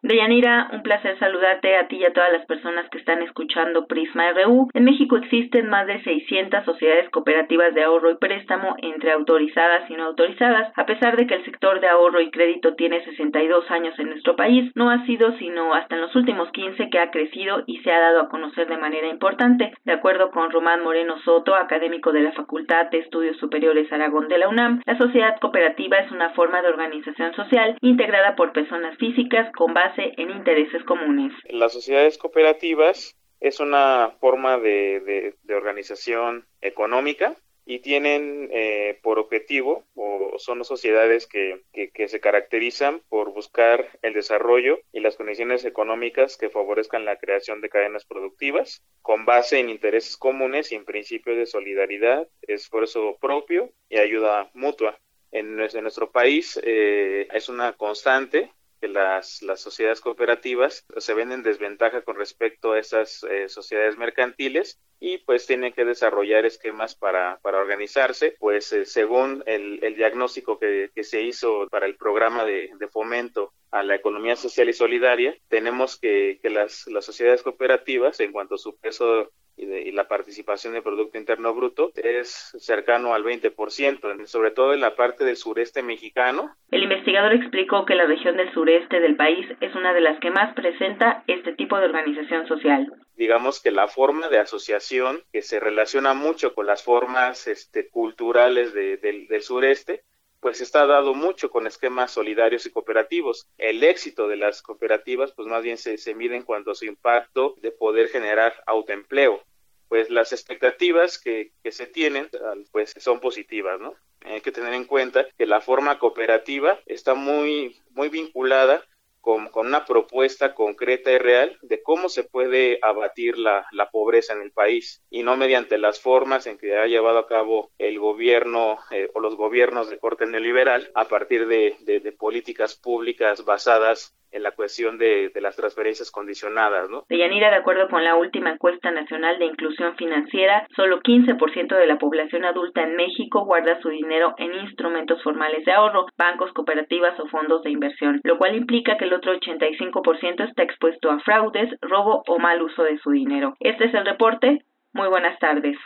Deyanira, un placer saludarte a ti y a todas las personas que están escuchando Prisma RU. En México existen más de 600 sociedades cooperativas de ahorro y préstamo entre autorizadas y no autorizadas. A pesar de que el sector de ahorro y crédito tiene 62 años en nuestro país, no ha sido sino hasta en los últimos 15 que ha crecido y se ha dado a conocer de manera importante. De acuerdo con Román Moreno Soto, académico de la Facultad de Estudios Superiores Aragón de la UNAM, la sociedad cooperativa es una forma de organización social integrada por personas físicas con base en intereses comunes. Las sociedades cooperativas es una forma de, organización económica y tienen eh, por objetivo o son sociedades que, que, se caracterizan por buscar el desarrollo y las condiciones económicas que favorezcan la creación de cadenas productivas con base en intereses comunes y en principios de solidaridad, esfuerzo propio y ayuda mutua. En, nuestro país eh, es una constante que las, las sociedades cooperativas se ven en desventaja con respecto a esas eh, sociedades mercantiles y pues tienen que desarrollar esquemas para, para organizarse, pues eh, según el, el diagnóstico que, que, se hizo para el programa de, de, fomento a la economía social y solidaria, tenemos que, que las, las sociedades cooperativas, en cuanto a su peso y, la participación del Producto Interno Bruto es cercano al 20%, sobre todo en la parte del sureste mexicano. El investigador explicó que la región del sureste del país es una de las que más presenta este tipo de organización social. Digamos que la forma de asociación que se relaciona mucho con las formas este, culturales del sureste, pues está dado mucho con esquemas solidarios y cooperativos. El éxito de las cooperativas, pues más bien se, mide en cuanto a su impacto de poder generar autoempleo. Pues las expectativas que, que se tienen, pues son positivas, ¿no? Hay que tener en cuenta que la forma cooperativa está muy, muy vinculada con, una propuesta concreta y real de cómo se puede abatir la, pobreza en el país y no mediante las formas en que ha llevado a cabo el gobierno eh, o los gobiernos de corte neoliberal a partir de, políticas públicas basadas en la cuestión de, las transferencias condicionadas. ¿no? Deyanira, de acuerdo con la última encuesta nacional de inclusión financiera, solo 15% de la población adulta en México guarda su dinero en instrumentos formales de ahorro, bancos, cooperativas o fondos de inversión, lo cual implica que el otro 85% está expuesto a fraudes, robo o mal uso de su dinero. Este es el reporte. Muy buenas tardes.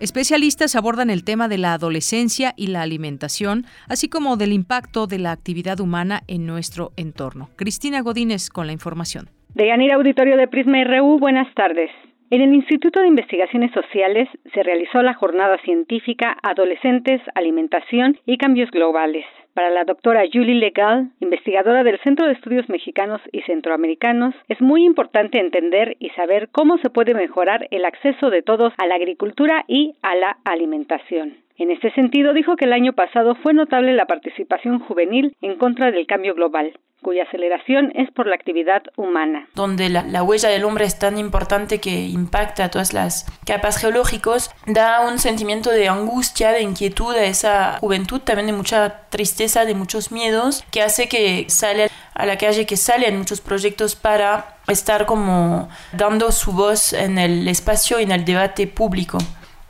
Especialistas abordan el tema de la adolescencia y la alimentación, así como del impacto de la actividad humana en nuestro entorno. Cristina Godínez con la información. De Yanira Auditorio de Prisma RU, buenas tardes. En el Instituto de Investigaciones Sociales se realizó la jornada científica Adolescentes, Alimentación y Cambios Globales. Para la doctora Julie Legal, investigadora del Centro de Estudios Mexicanos y Centroamericanos, es muy importante entender y saber cómo se puede mejorar el acceso de todos a la agricultura y a la alimentación. En este sentido, dijo que el año pasado fue notable la participación juvenil en contra del cambio global, cuya aceleración es por la actividad humana. Donde la, huella del hombre es tan importante que impacta a todas las capas geológicas, da un sentimiento de angustia, de inquietud a esa juventud, también de mucha tristeza, de muchos miedos, que hace que sale a la calle, que salen muchos proyectos para estar como dando su voz en el espacio y en el debate público.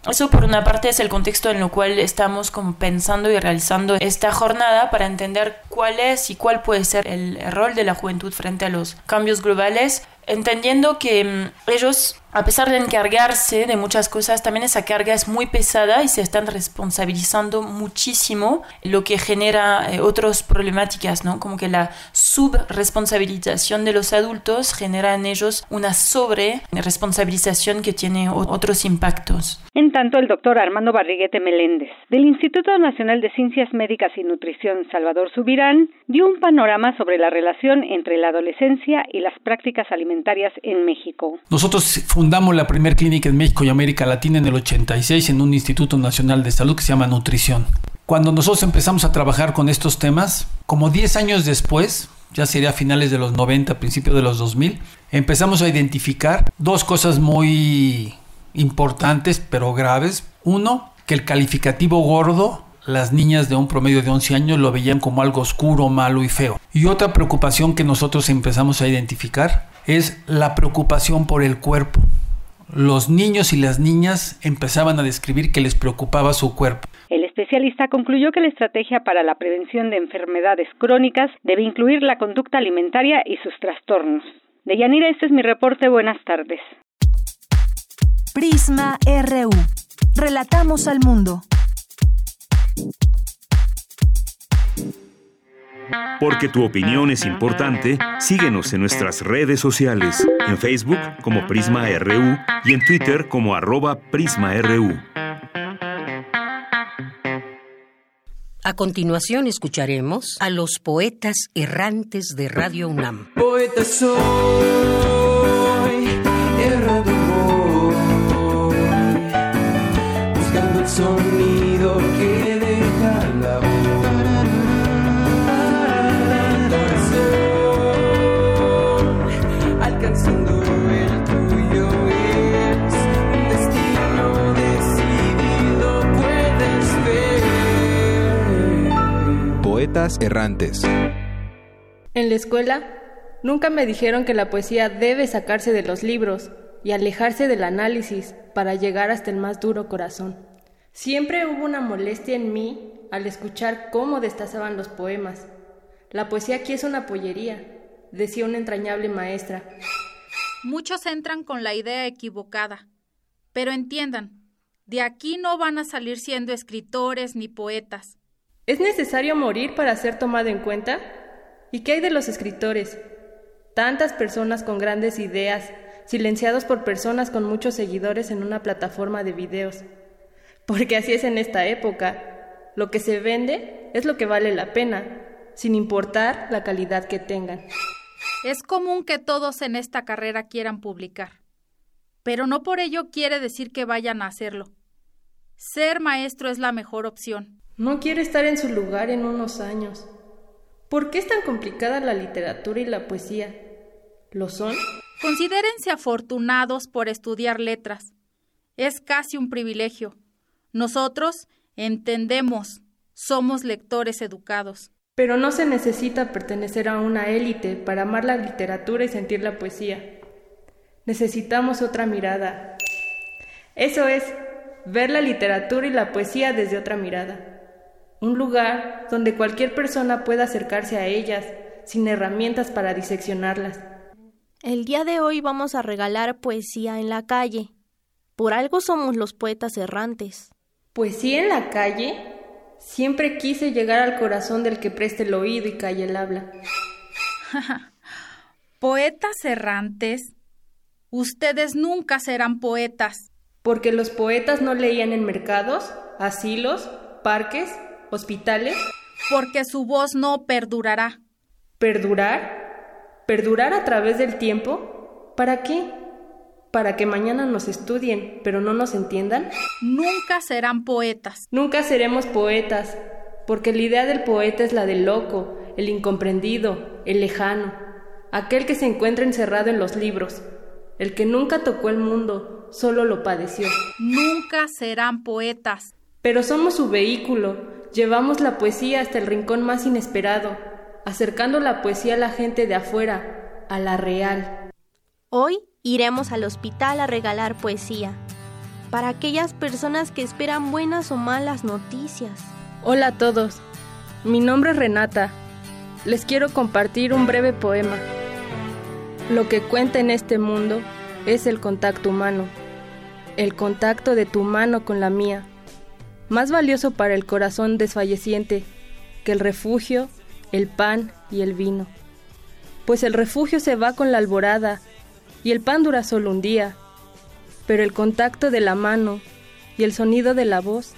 Eso por una parte es el contexto en el cual estamos como pensando y realizando esta jornada para entender cuál es y cuál puede ser el rol de la juventud frente a los cambios globales, entendiendo que mm, ellos a pesar de encargarse de muchas cosas, también esa carga es muy pesada y se están responsabilizando muchísimo, lo que genera eh, otras problemáticas, ¿no? Como que la subresponsabilización de los adultos genera en ellos una sobre responsabilización que tiene otros impactos. En tanto, el doctor Armando Barriguete Meléndez, del Instituto Nacional de Ciencias Médicas y Nutrición Salvador Subirán, dio un panorama sobre la relación entre la adolescencia y las prácticas alimentarias en México. Nosotros fundamos la primera clínica en México y América Latina en el 86 en un Instituto Nacional de Salud que se llama Nutrición. Cuando nosotros empezamos a trabajar con estos temas, como 10 años después, ya sería a finales de los 90, principios de los 2000, empezamos a identificar dos cosas muy importantes pero graves. Uno, que el calificativo gordo las niñas de un promedio de 11 años lo veían como algo oscuro, malo y feo. Y otra preocupación que nosotros empezamos a identificar es la preocupación por el cuerpo. Los niños y las niñas empezaban a describir que les preocupaba su cuerpo. El especialista concluyó que la estrategia para la prevención de enfermedades crónicas debe incluir la conducta alimentaria y sus trastornos. De Yanira, este es mi reporte. Buenas tardes. Prisma RU. Relatamos al mundo. Porque tu opinión es importante, síguenos en nuestras redes sociales, en Facebook como Prisma RU y en Twitter como arroba PrismaRU. A continuación escucharemos a los poetas errantes de Radio UNAM. Poeta soy, errantes. En la escuela, nunca me dijeron que la poesía debe sacarse de los libros y alejarse del análisis para llegar hasta el más duro corazón. Siempre hubo una molestia en mí al escuchar cómo destazaban los poemas. La poesía aquí es una pollería, decía una entrañable maestra. Muchos entran con la idea equivocada, pero entiendan, de aquí no van a salir siendo escritores ni poetas. ¿Es necesario morir para ser tomado en cuenta? ¿Y qué hay de los escritores? Tantas personas con grandes ideas, silenciados por personas con muchos seguidores en una plataforma de videos. Porque así es en esta época. Lo que se vende es lo que vale la pena, sin importar la calidad que tengan. Es común que todos en esta carrera quieran publicar, pero no por ello quiere decir que vayan a hacerlo. Ser maestro es la mejor opción. No quiere estar en su lugar en unos años. ¿Por qué es tan complicada la literatura y la poesía? ¿Lo son? Considérense afortunados por estudiar letras. Es casi un privilegio. Nosotros entendemos, somos lectores educados. Pero no se necesita pertenecer a una élite para amar la literatura y sentir la poesía. Necesitamos otra mirada. Eso es, ver la literatura y la poesía desde otra mirada un lugar donde cualquier persona pueda acercarse a ellas sin herramientas para diseccionarlas. El día de hoy vamos a regalar poesía en la calle. Por algo somos los poetas errantes. ¿Poesía en la calle? Siempre quise llegar al corazón del que preste el oído y calle el habla. [laughs] ¿Poetas errantes? Ustedes nunca serán poetas. Porque los poetas no leían en mercados, asilos, parques, hospitales. Porque su voz no perdurará. ¿Perdurar? ¿Perdurar a través del tiempo? ¿Para qué? ¿Para que mañana nos estudien, pero no nos entiendan? Nunca serán poetas. Nunca seremos poetas, porque la idea del poeta es la del loco, el incomprendido, el lejano, aquel que se encuentra encerrado en los libros, el que nunca tocó el mundo, solo lo padeció. Nunca serán poetas. Pero somos su vehículo, llevamos la poesía hasta el rincón más inesperado, acercando la poesía a la gente de afuera, a la real. Hoy iremos al hospital a regalar poesía, para aquellas personas que esperan buenas o malas noticias. Hola a todos, mi nombre es Renata. Les quiero compartir un breve poema. Lo que cuenta en este mundo es el contacto humano, el contacto de tu mano con la mía, más valioso para el corazón desfalleciente que el refugio, el pan y el vino. Pues el refugio se va con la alborada y el pan dura solo un día, pero el contacto de la mano y el sonido de la voz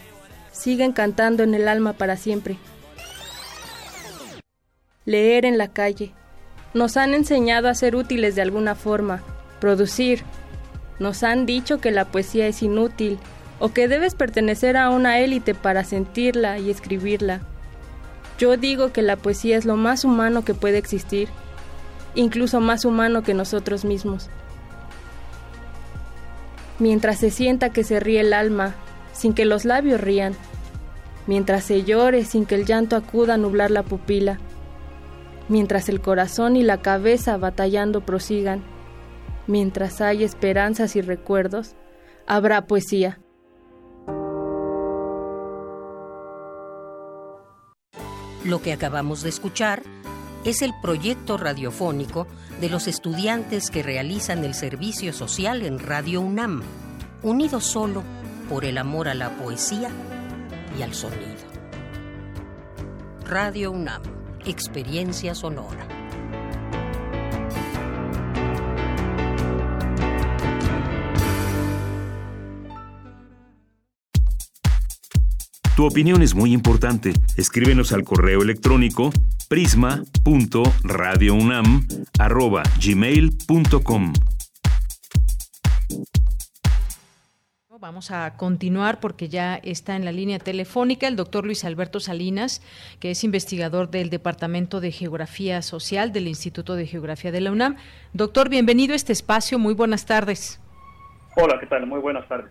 siguen cantando en el alma para siempre. Leer en la calle. Nos han enseñado a ser útiles de alguna forma, producir. Nos han dicho que la poesía es inútil o que debes pertenecer a una élite para sentirla y escribirla. Yo digo que la poesía es lo más humano que puede existir, incluso más humano que nosotros mismos. Mientras se sienta que se ríe el alma, sin que los labios rían, mientras se llore sin que el llanto acuda a nublar la pupila, mientras el corazón y la cabeza batallando prosigan, mientras hay esperanzas y recuerdos, habrá poesía. Lo que acabamos de escuchar es el proyecto radiofónico de los estudiantes que realizan el servicio social en Radio UNAM, unidos solo por el amor a la poesía y al sonido. Radio UNAM, experiencia sonora. Tu opinión es muy importante. Escríbenos al correo electrónico prisma.radiounam@gmail.com. Vamos a continuar porque ya está en la línea telefónica el doctor Luis Alberto Salinas, que es investigador del Departamento de Geografía Social del Instituto de Geografía de la UNAM. Doctor, bienvenido a este espacio. Muy buenas tardes. Hola, ¿qué tal? Muy buenas tardes.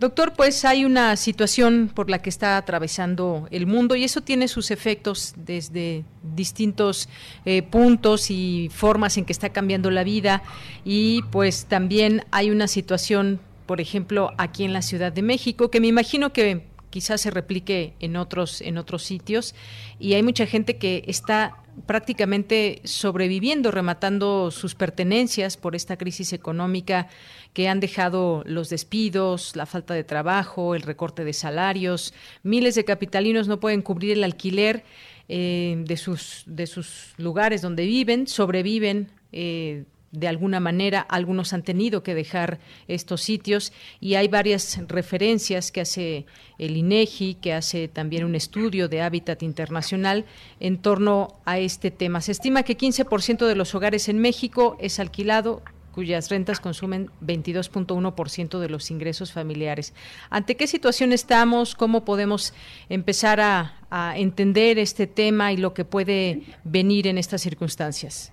Doctor, pues hay una situación por la que está atravesando el mundo y eso tiene sus efectos desde distintos eh, puntos y formas en que está cambiando la vida. Y pues también hay una situación, por ejemplo, aquí en la Ciudad de México que me imagino que quizás se replique en otros en otros sitios. Y hay mucha gente que está prácticamente sobreviviendo, rematando sus pertenencias por esta crisis económica que han dejado los despidos, la falta de trabajo, el recorte de salarios. Miles de capitalinos no pueden cubrir el alquiler eh, de, sus, de sus lugares donde viven, sobreviven. Eh, de alguna manera algunos han tenido que dejar estos sitios y hay varias referencias que hace el INEGI, que hace también un estudio de Hábitat Internacional en torno a este tema. Se estima que 15% de los hogares en México es alquilado cuyas rentas consumen 22.1% de los ingresos familiares. ¿Ante qué situación estamos? ¿Cómo podemos empezar a, a entender este tema y lo que puede venir en estas circunstancias?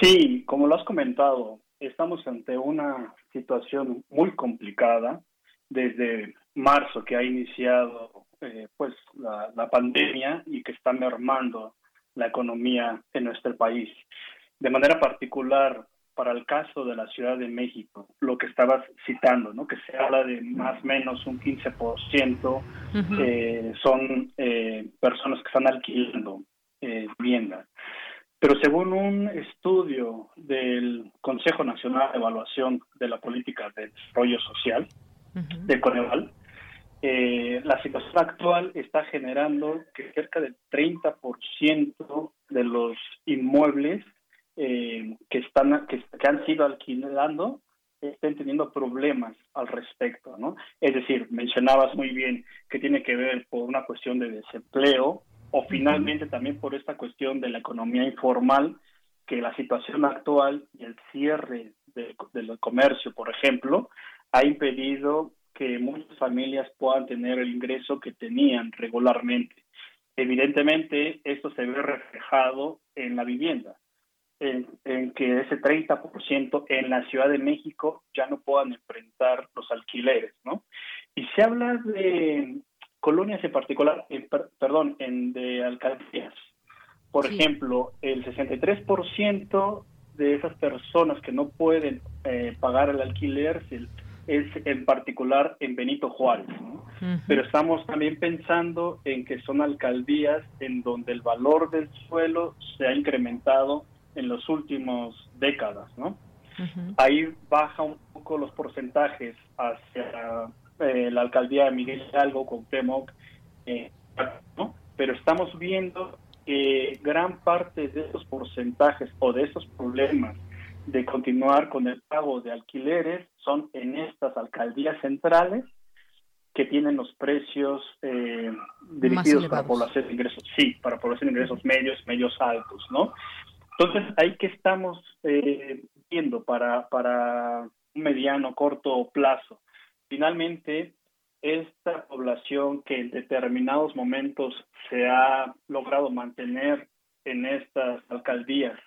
Sí, como lo has comentado, estamos ante una situación muy complicada desde marzo que ha iniciado eh, pues la, la, pandemia y que está mermando la economía en nuestro país. De manera particular, para el caso de la Ciudad de México, lo que estabas citando, ¿no? que se habla de más o menos un 15% uh -huh. eh, son eh, personas que están alquilando eh, vivienda. Pero según un estudio del Consejo Nacional de Evaluación de la Política de Desarrollo Social, uh -huh. de Coneval, eh, la situación actual está generando que cerca del 30% de los inmuebles eh, que están que, han sido alquilando estén teniendo problemas al respecto, ¿no? Es decir, mencionabas muy bien que tiene que ver por una cuestión de desempleo o finalmente también por esta cuestión de la economía informal, que la situación actual y el cierre del comercio, por ejemplo, ha impedido que muchas familias puedan tener el ingreso que tenían regularmente. Evidentemente, esto se ve reflejado en la vivienda en, que ese 30% en la Ciudad de México ya no puedan enfrentar los alquileres, ¿no? Y se habla de colonias en particular, perdón, en de alcaldías. Por ejemplo, el 63% de esas personas que no pueden eh, pagar el alquiler es en particular en Benito Juárez. ¿no? Pero estamos también pensando en que son alcaldías en donde el valor del suelo se ha incrementado en los últimos décadas, ¿no? Ahí baja un poco los porcentajes hacia eh, la alcaldía de Miguel Hidalgo con Temoc, eh, ¿no? Pero estamos viendo que gran parte de esos porcentajes o de esos problemas de continuar con el pago de alquileres son en estas alcaldías centrales que tienen los precios eh, dirigidos para población de ingresos, sí, para población de ingresos medios, medios altos, ¿no? Entonces, ahí que estamos eh, viendo para, para un mediano, corto plazo. Finalmente, esta población que en determinados momentos se ha logrado mantener en estas alcaldías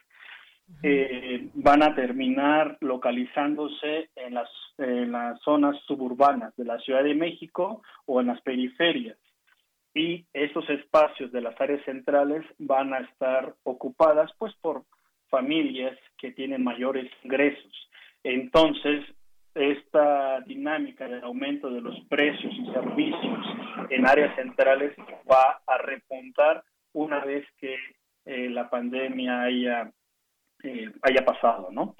eh, van a terminar localizándose en las, en las zonas suburbanas de la Ciudad de México o en las periferias y esos espacios de las áreas centrales van a estar ocupadas pues por familias que tienen mayores ingresos. Entonces, esta dinámica del aumento de los precios y servicios en áreas centrales va a repuntar una vez que eh, la pandemia haya, eh, haya pasado, ¿no?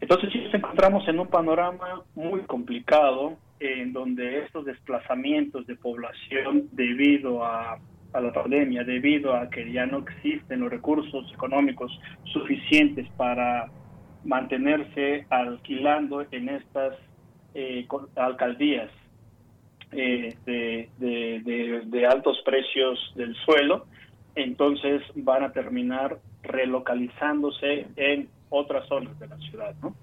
Entonces sí nos encontramos en un panorama muy complicado en donde estos desplazamientos de población debido a, la pandemia, debido a que ya no existen los recursos económicos suficientes para mantenerse alquilando en estas eh, alcaldías eh, de, de, altos precios del suelo, entonces van a terminar relocalizándose en otras zonas de la ciudad, ¿no?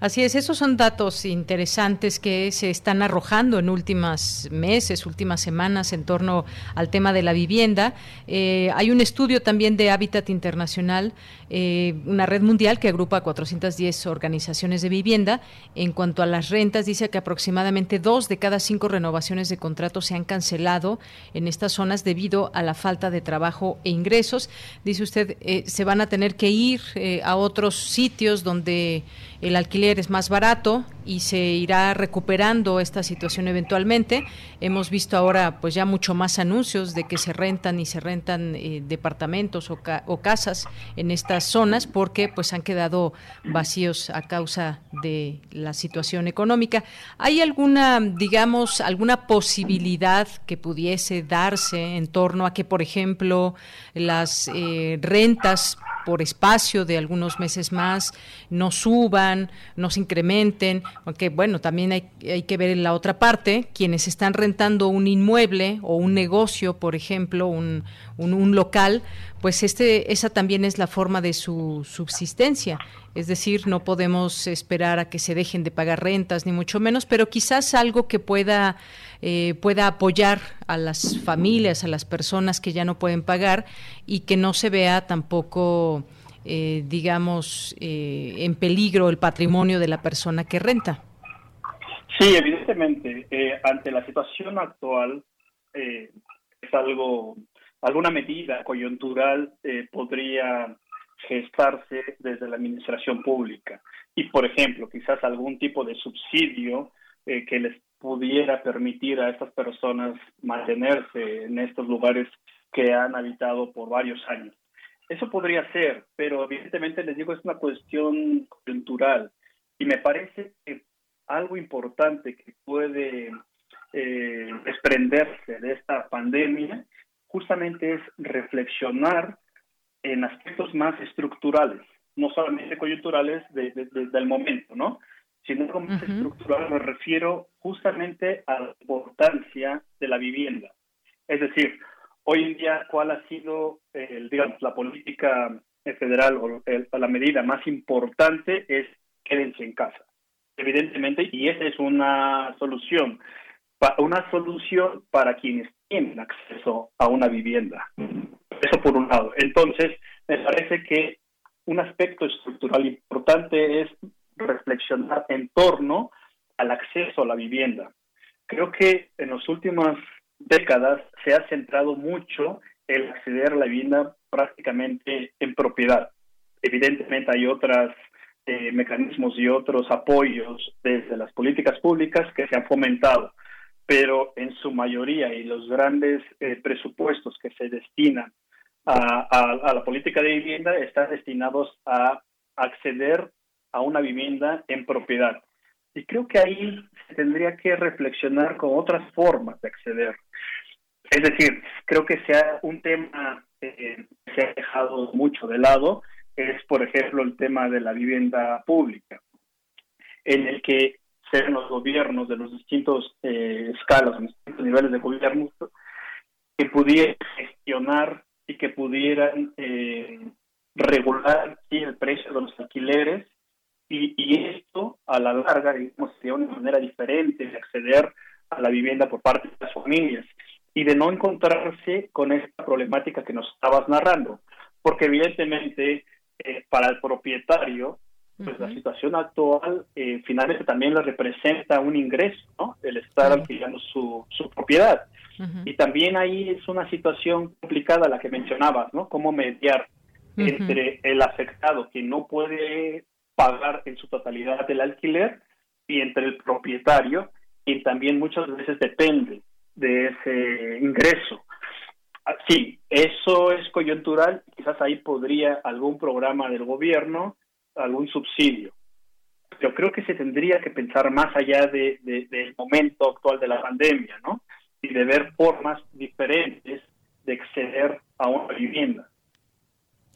Así es, esos son datos interesantes que se están arrojando en últimas meses, últimas semanas en torno al tema de la vivienda. Eh, hay un estudio también de Hábitat Internacional, eh, una red mundial que agrupa 410 organizaciones de vivienda. En cuanto a las rentas, dice que aproximadamente dos de cada cinco renovaciones de contratos se han cancelado en estas zonas debido a la falta de trabajo e ingresos. Dice usted, eh, se van a tener que ir a otros sitios donde el alquiler es más barato y se irá recuperando esta situación eventualmente. Hemos visto ahora pues ya mucho más anuncios de que se rentan y se rentan eh, departamentos o, o, casas en estas zonas porque pues han quedado vacíos a causa de la situación económica. ¿Hay alguna, digamos, alguna posibilidad que pudiese darse en torno a que, por ejemplo, las eh, rentas por espacio de algunos meses más no suban, no se incrementen, aunque bueno, también hay, hay que ver en la otra parte, quienes están rentando un inmueble o un negocio, por ejemplo, un, un, local, pues este, esa también es la forma de su subsistencia. Es decir, no podemos esperar a que se dejen de pagar rentas, ni mucho menos, pero quizás algo que pueda, eh, pueda apoyar a las familias, a las personas que ya no pueden pagar y que no se vea tampoco, eh, digamos, eh, en peligro el patrimonio de la persona que renta. Sí, evidentemente, ante la situación actual es algo alguna medida coyuntural eh, podría gestarse desde la administración pública y, por ejemplo, quizás algún tipo de subsidio eh, que les pudiera permitir a estas personas mantenerse en estos lugares que han habitado por varios años. Eso podría ser, pero evidentemente les digo, es una cuestión coyuntural y me parece que algo importante que puede eh, desprenderse de esta pandemia justamente es reflexionar en aspectos más estructurales, no solamente coyunturales del momento, ¿no? Sino algo más estructural me refiero justamente a la importancia de la vivienda. Es decir, hoy en día, ¿cuál ha sido, el, digamos, la política federal o la medida más importante es quédense en casa? Evidentemente, y esa es una solución, una solución para quienes tienen acceso a una vivienda. Eso por un lado. Entonces, me parece que un aspecto estructural importante es reflexionar en torno al acceso a la vivienda. Creo que en las últimas décadas se ha centrado mucho el acceder a la vivienda prácticamente en propiedad. Evidentemente hay otros eh, mecanismos y otros apoyos desde las políticas públicas que se han fomentado, pero en su mayoría y los grandes eh, presupuestos que se destinan a, la política de vivienda están destinados a acceder a una vivienda en propiedad. Y creo que ahí se tendría que reflexionar con otras formas de acceder. Es decir, creo que sea un tema que se ha dejado mucho de lado, es por ejemplo el tema de la vivienda pública, en el que sean los gobiernos de los distintos eh, escalas, los distintos niveles de gobierno, que pudieran gestionar y que pudieran eh, regular el precio de los alquileres y, esto a la larga digamos, sería una manera diferente de acceder a la vivienda por parte de las familias y de no encontrarse con esta problemática que nos estabas narrando, porque evidentemente eh, para el propietario pues la situación actual eh, finalmente también le representa un ingreso, ¿no? El estar alquilando su, su propiedad. Y también ahí es una situación complicada la que mencionabas, ¿no? Cómo mediar entre el afectado que no puede pagar en su totalidad el alquiler y entre el propietario, quien también muchas veces depende de ese ingreso. Ah, sí, eso es coyuntural, quizás ahí podría algún programa del gobierno, algún subsidio. Yo creo que se tendría que pensar más allá de, del momento actual de la pandemia, ¿no? Y de ver formas diferentes de acceder a una vivienda.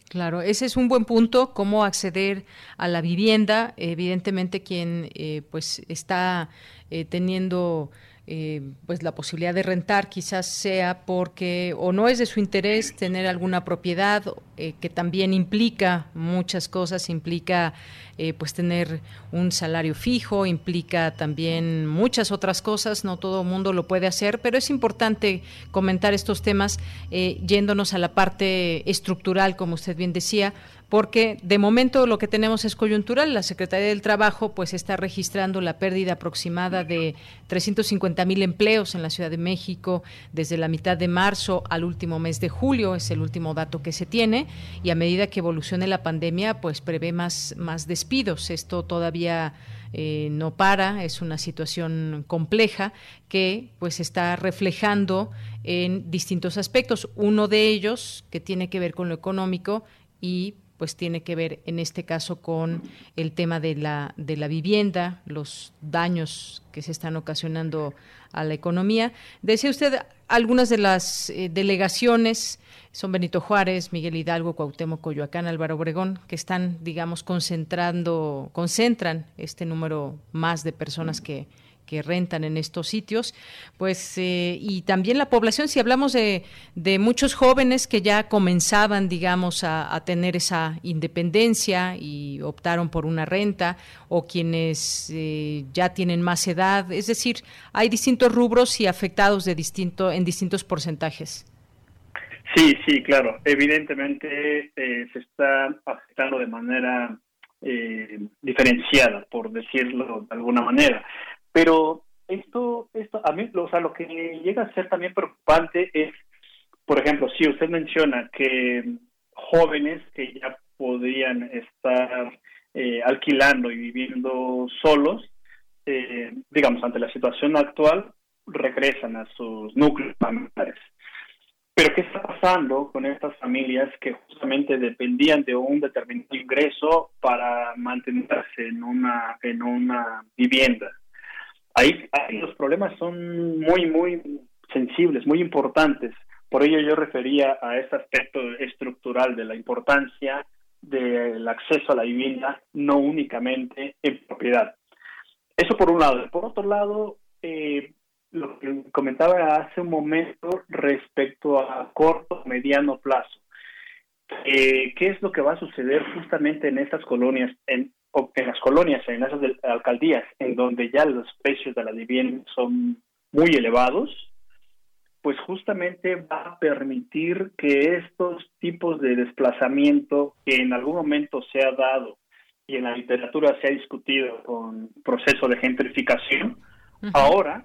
Claro, ese es un buen punto, cómo acceder a la vivienda. Evidentemente, quien eh, pues está eh, teniendo eh, pues la posibilidad de rentar quizás sea porque o no es de su interés tener alguna propiedad eh, que también implica muchas cosas implica eh, pues tener un salario fijo implica también muchas otras cosas no todo el mundo lo puede hacer pero es importante comentar estos temas yéndonos a la parte estructural como usted bien decía porque de momento lo que tenemos es coyuntural. La Secretaría del Trabajo pues está registrando la pérdida aproximada de 350 mil empleos en la Ciudad de México desde la mitad de marzo al último mes de julio, es el último dato que se tiene, y a medida que evolucione la pandemia pues prevé más, más despidos. Esto todavía eh, no para, es una situación compleja que pues está reflejando en distintos aspectos. Uno de ellos, que tiene que ver con lo económico, y pues tiene que ver en este caso con el tema de la, de la vivienda, los daños que se están ocasionando a la economía. Decía usted, algunas de las eh, delegaciones son Benito Juárez, Miguel Hidalgo, Cuauhtémoc, Coyoacán, Álvaro Obregón, que están, digamos, concentrando, concentran este número más de personas que, que rentan en estos sitios, pues eh, y también la población, si hablamos de, de muchos jóvenes que ya comenzaban, digamos, a, tener esa independencia y optaron por una renta, o quienes eh, ya tienen más edad, es decir, hay distintos rubros y afectados de distinto, en distintos porcentajes. Sí, sí, claro. Evidentemente eh, se está afectando de manera diferenciada, por decirlo de alguna manera. Pero esto, esto a mí, o sea, lo que llega a ser también preocupante es, por ejemplo, si usted menciona que jóvenes que ya podrían estar eh, alquilando y viviendo solos, eh, digamos, ante la situación actual, regresan a sus núcleos familiares. Pero ¿qué está pasando con estas familias que justamente dependían de un determinado ingreso para mantenerse en una, en una vivienda? Ahí, los problemas son muy, muy sensibles, muy importantes, Por ello yo refería a este aspecto estructural de la importancia del acceso a la vivienda, no únicamente en propiedad. Eso por un lado. Por otro lado, eh, lo que comentaba hace un momento respecto a corto, mediano plazo. Eh, ¿Qué es lo que va a suceder justamente en estas colonias, en, en las colonias, en esas alcaldías, en donde ya los precios de la vivienda son muy elevados? Pues justamente va a permitir que estos tipos de desplazamiento que en algún momento se ha dado y en la literatura se ha discutido con proceso de gentrificación, ahora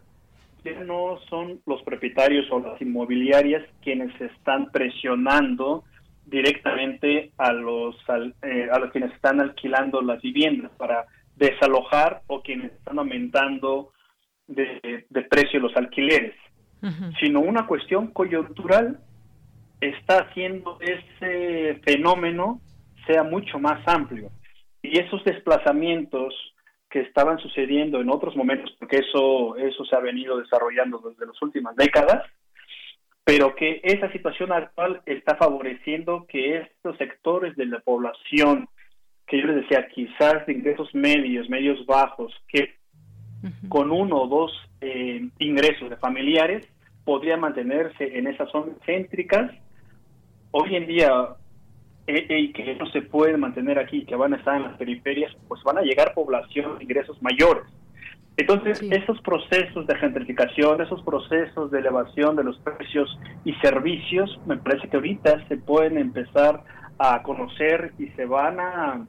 ya no son los propietarios o las inmobiliarias quienes están presionando directamente a los eh, a los quienes están alquilando las viviendas para desalojar o quienes están aumentando de, precio los alquileres, sino una cuestión coyuntural está haciendo ese fenómeno sea mucho más amplio. Y esos desplazamientos que estaban sucediendo en otros momentos, porque eso, eso se ha venido desarrollando desde las últimas décadas, pero que esa situación actual está favoreciendo que estos sectores de la población, que yo les decía, quizás de ingresos medios, medios bajos, que con uno o dos eh, ingresos de familiares podrían mantenerse en esas zonas céntricas, hoy en día eh, eh, y que no se pueden mantener aquí, que van a estar en las periferias, pues van a llegar población de ingresos mayores. Entonces, esos procesos de gentrificación, esos procesos de elevación de los precios y servicios, me parece que ahorita se pueden empezar a conocer y se van a,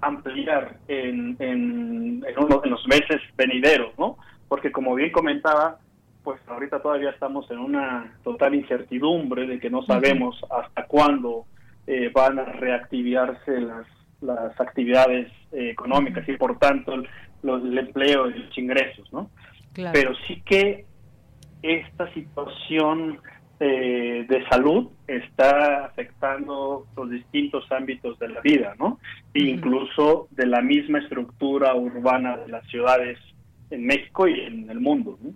ampliar en, en, uno, en los meses venideros, ¿no? Porque como bien comentaba, pues ahorita todavía estamos en una total incertidumbre de que no sabemos hasta cuándo eh, van a reactivarse las, las actividades eh, económicas. Y por tanto el, el, empleo y los ingresos, ¿no? Pero sí que esta situación eh, de salud está afectando los distintos ámbitos de la vida, ¿no? Incluso de la misma estructura urbana de las ciudades en México y en el mundo, ¿no?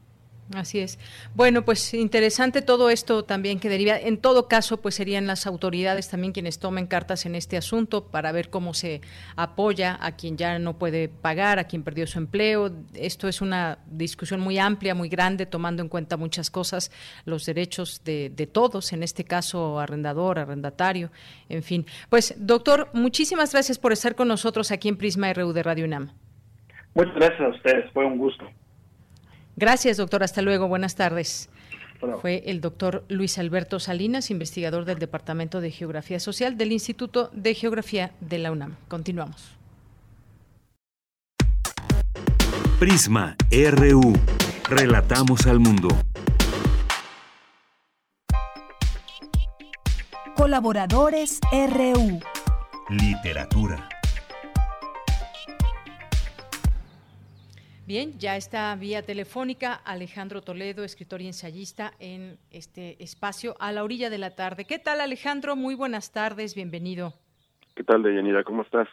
Así es. Bueno, pues interesante todo esto también que deriva. En todo caso, pues serían las autoridades también quienes tomen cartas en este asunto para ver cómo se apoya a quien ya no puede pagar, a quien perdió su empleo. Esto es una discusión muy amplia, muy grande, tomando en cuenta muchas cosas, los derechos de, de todos, en este caso arrendador, arrendatario, en fin. Pues, doctor, muchísimas gracias por estar con nosotros aquí en Prisma RU de Radio UNAM. Muchas gracias a ustedes, fue un gusto. Gracias, doctor. Hasta luego. Buenas tardes. Fue el doctor Luis Alberto Salinas, investigador del Departamento de Geografía Social del Instituto de Geografía de la UNAM. Continuamos. Prisma RU. Relatamos al mundo. Colaboradores RU. Literatura. Bien, ya está vía telefónica Alejandro Toledo, escritor y ensayista en este espacio a la orilla de la tarde. ¿Qué tal Alejandro? Muy buenas tardes, bienvenido. ¿Qué tal, Deyanira? ¿Cómo estás?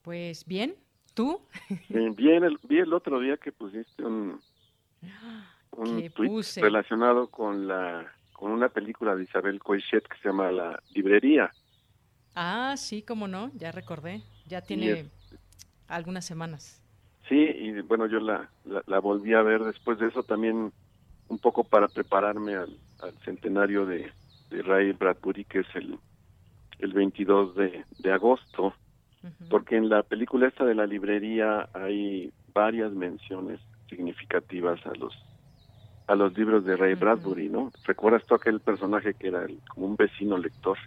Pues bien, ¿tú? [laughs] Bien, el, vi el otro día que pusiste un, un tweet relacionado con la con una película de Isabel Coixet que se llama La Librería. Ah, sí, cómo no, ya recordé, ya tiene algunas semanas. Sí, y bueno, yo la, la, volví a ver después de eso también un poco para prepararme al, centenario de, Ray Bradbury, que es el, el 22 de, de agosto, porque en la película esta de la librería hay varias menciones significativas a los a los libros de Ray Bradbury, ¿no? ¿Recuerdas tú aquel personaje que era como un vecino lector?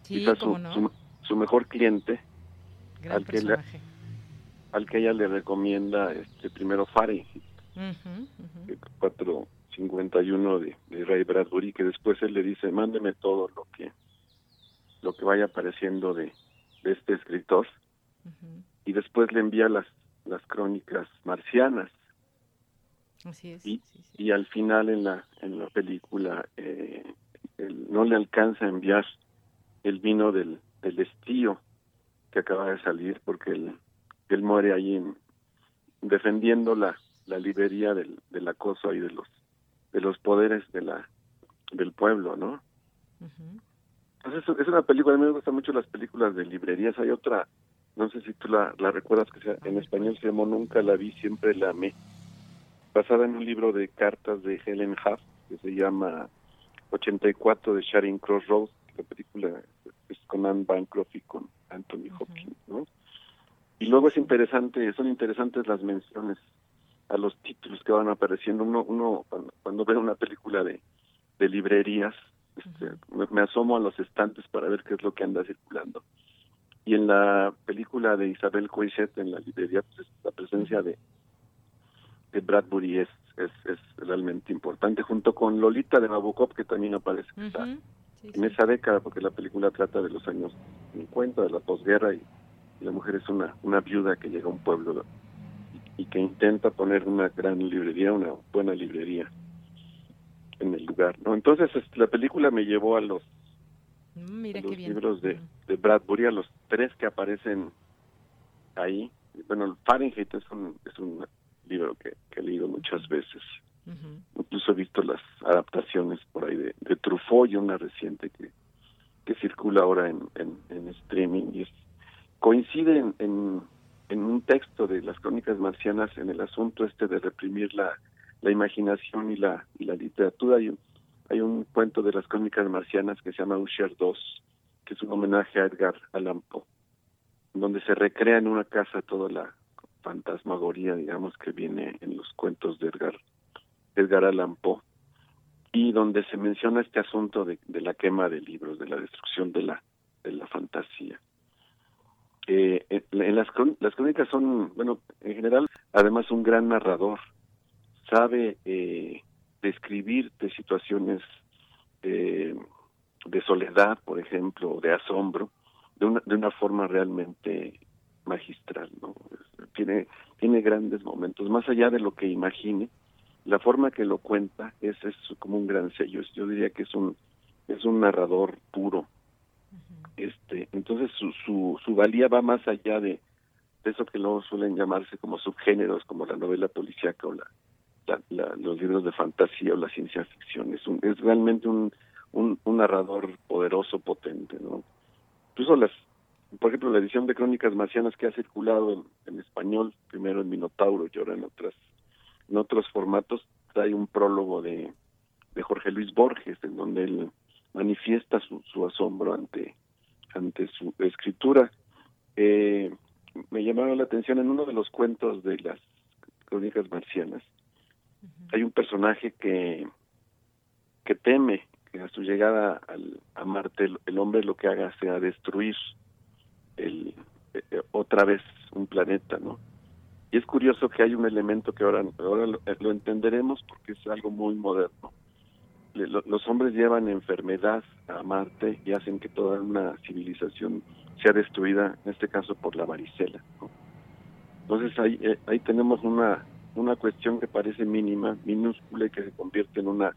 Sí, su, su, mejor cliente, al que le, al que ella le recomienda este primero Fahrenheit, 451 de, de, Ray Bradbury, que después él le dice, mándeme todo lo que lo que vaya apareciendo de, este escritor, y después le envía las, las crónicas marcianas. y, y al final en la, en la película eh, no le alcanza a enviar el vino del, del estío que acaba de salir porque el, él muere ahí defendiendo la, la libertad del, acoso y de los de los poderes de la del pueblo, ¿no? Entonces es una película, a mí me gustan mucho las películas de librerías. Hay otra, no sé si tú la, la recuerdas, que sea, en español se llamó Nunca la vi, siempre la amé, basada en un libro de cartas de Helen Huff que se llama 84 de Sharing Crossroads. La película es con Anne Bancroft y con Anthony Hopkins, ¿no? Y luego es interesante, son interesantes las menciones a los títulos que van apareciendo. Uno, uno cuando, ve una película de, de librerías, este, me, asomo a los estantes para ver qué es lo que anda circulando. Y en la película de Isabel Coixet, en la librería, pues, la presencia de, de Bradbury es, es, es, realmente importante, junto con Lolita de Nabokov, que también aparece en esa década, porque la película trata de los años 50, de la posguerra, y la mujer es una, una viuda que llega a un pueblo y, que intenta poner una gran librería, una buena librería en el lugar, ¿no? Entonces la película me llevó a los, mm, libros de, de, Bradbury, a los tres que aparecen ahí. Bueno, Fahrenheit es un, es un libro que, he leído muchas veces. Incluso he visto las adaptaciones por ahí de, de Truffaut y una reciente que, que circula ahora en, en, en streaming y es coincide en, un texto de las crónicas marcianas en el asunto este de reprimir la, imaginación y la, y la literatura. Hay un, cuento de las crónicas marcianas que se llama Usher 2, que es un homenaje a Edgar Allan Poe, donde se recrea en una casa toda la fantasmagoría, digamos, que viene en los cuentos de Edgar, Edgar Allan Poe, y donde se menciona este asunto de, de la quema de libros, de la destrucción de la, de la fantasía eh, en las, las crónicas son, bueno, en general, además un gran narrador, sabe eh, describirte situaciones eh, de soledad, por ejemplo, de asombro, de una, de una forma realmente magistral, ¿no? Tiene, tiene grandes momentos, más allá de lo que imagine, la forma que lo cuenta es, es como un gran sello, yo diría que es un, es un narrador puro, este entonces su, su, su valía va más allá de, eso que luego suelen llamarse como subgéneros como la novela policíaca o la, los libros de fantasía o la ciencia ficción. Es un, es realmente un, un, narrador poderoso potente no incluso las por ejemplo la edición de crónicas marcianas que ha circulado en, español primero en Minotauro y ahora en otras en otros formatos trae un prólogo de de Jorge Luis Borges en donde él manifiesta su, su asombro ante ante su escritura. Eh, me llamaron la atención en uno de los cuentos de las crónicas marcianas. Hay un personaje que, que teme que a su llegada al, a Marte el, hombre lo que haga sea destruir el, eh, otra vez un planeta, ¿no? Y es curioso que hay un elemento que ahora, ahora lo entenderemos porque es algo muy moderno los hombres llevan enfermedad a Marte y hacen que toda una civilización sea destruida, en este caso por la varicela. Entonces ahí, eh, ahí tenemos una, una cuestión que parece mínima, minúscula y que se convierte en una,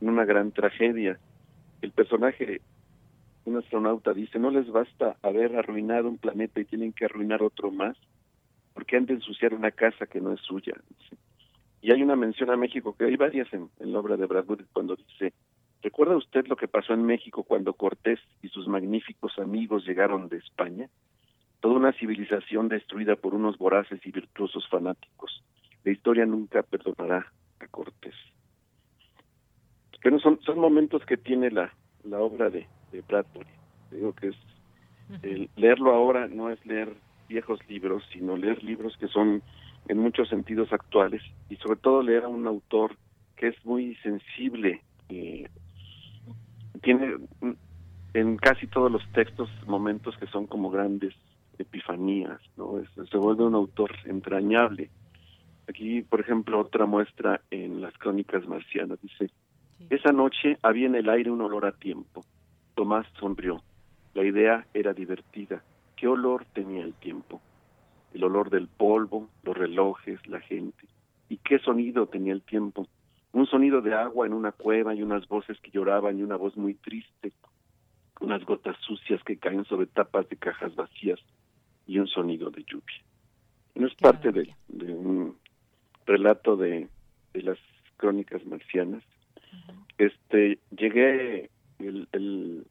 en una gran tragedia. El personaje, un astronauta, dice, no les basta haber arruinado un planeta y tienen que arruinar otro más, porque han de ensuciar una casa que no es suya. Y hay una mención a México, que hay varias en, la obra de Bradbury, cuando dice, ¿recuerda usted lo que pasó en México cuando Cortés y sus magníficos amigos llegaron de España? Toda una civilización destruida por unos voraces y virtuosos fanáticos. La historia nunca perdonará a Cortés. Pero son, son momentos que tiene la, la obra de, de Bradbury. Digo que es el leerlo ahora no es leer viejos libros, sino leer libros que son en muchos sentidos actuales y sobre todo leer a un autor que es muy sensible eh, tiene en casi todos los textos momentos que son como grandes epifanías no se vuelve un autor entrañable. Aquí por ejemplo otra muestra en las crónicas marcianas dice esa noche había en el aire un olor a tiempo. Tomás sonrió. La idea era divertida. Qué olor tenía el tiempo el olor del polvo, los relojes, la gente. ¿Y qué sonido tenía el tiempo? Un sonido de agua en una cueva y unas voces que lloraban y una voz muy triste, unas gotas sucias que caen sobre tapas de cajas vacías y un sonido de lluvia. no es parte de, un relato de, las crónicas marcianas. este, llegué, el, el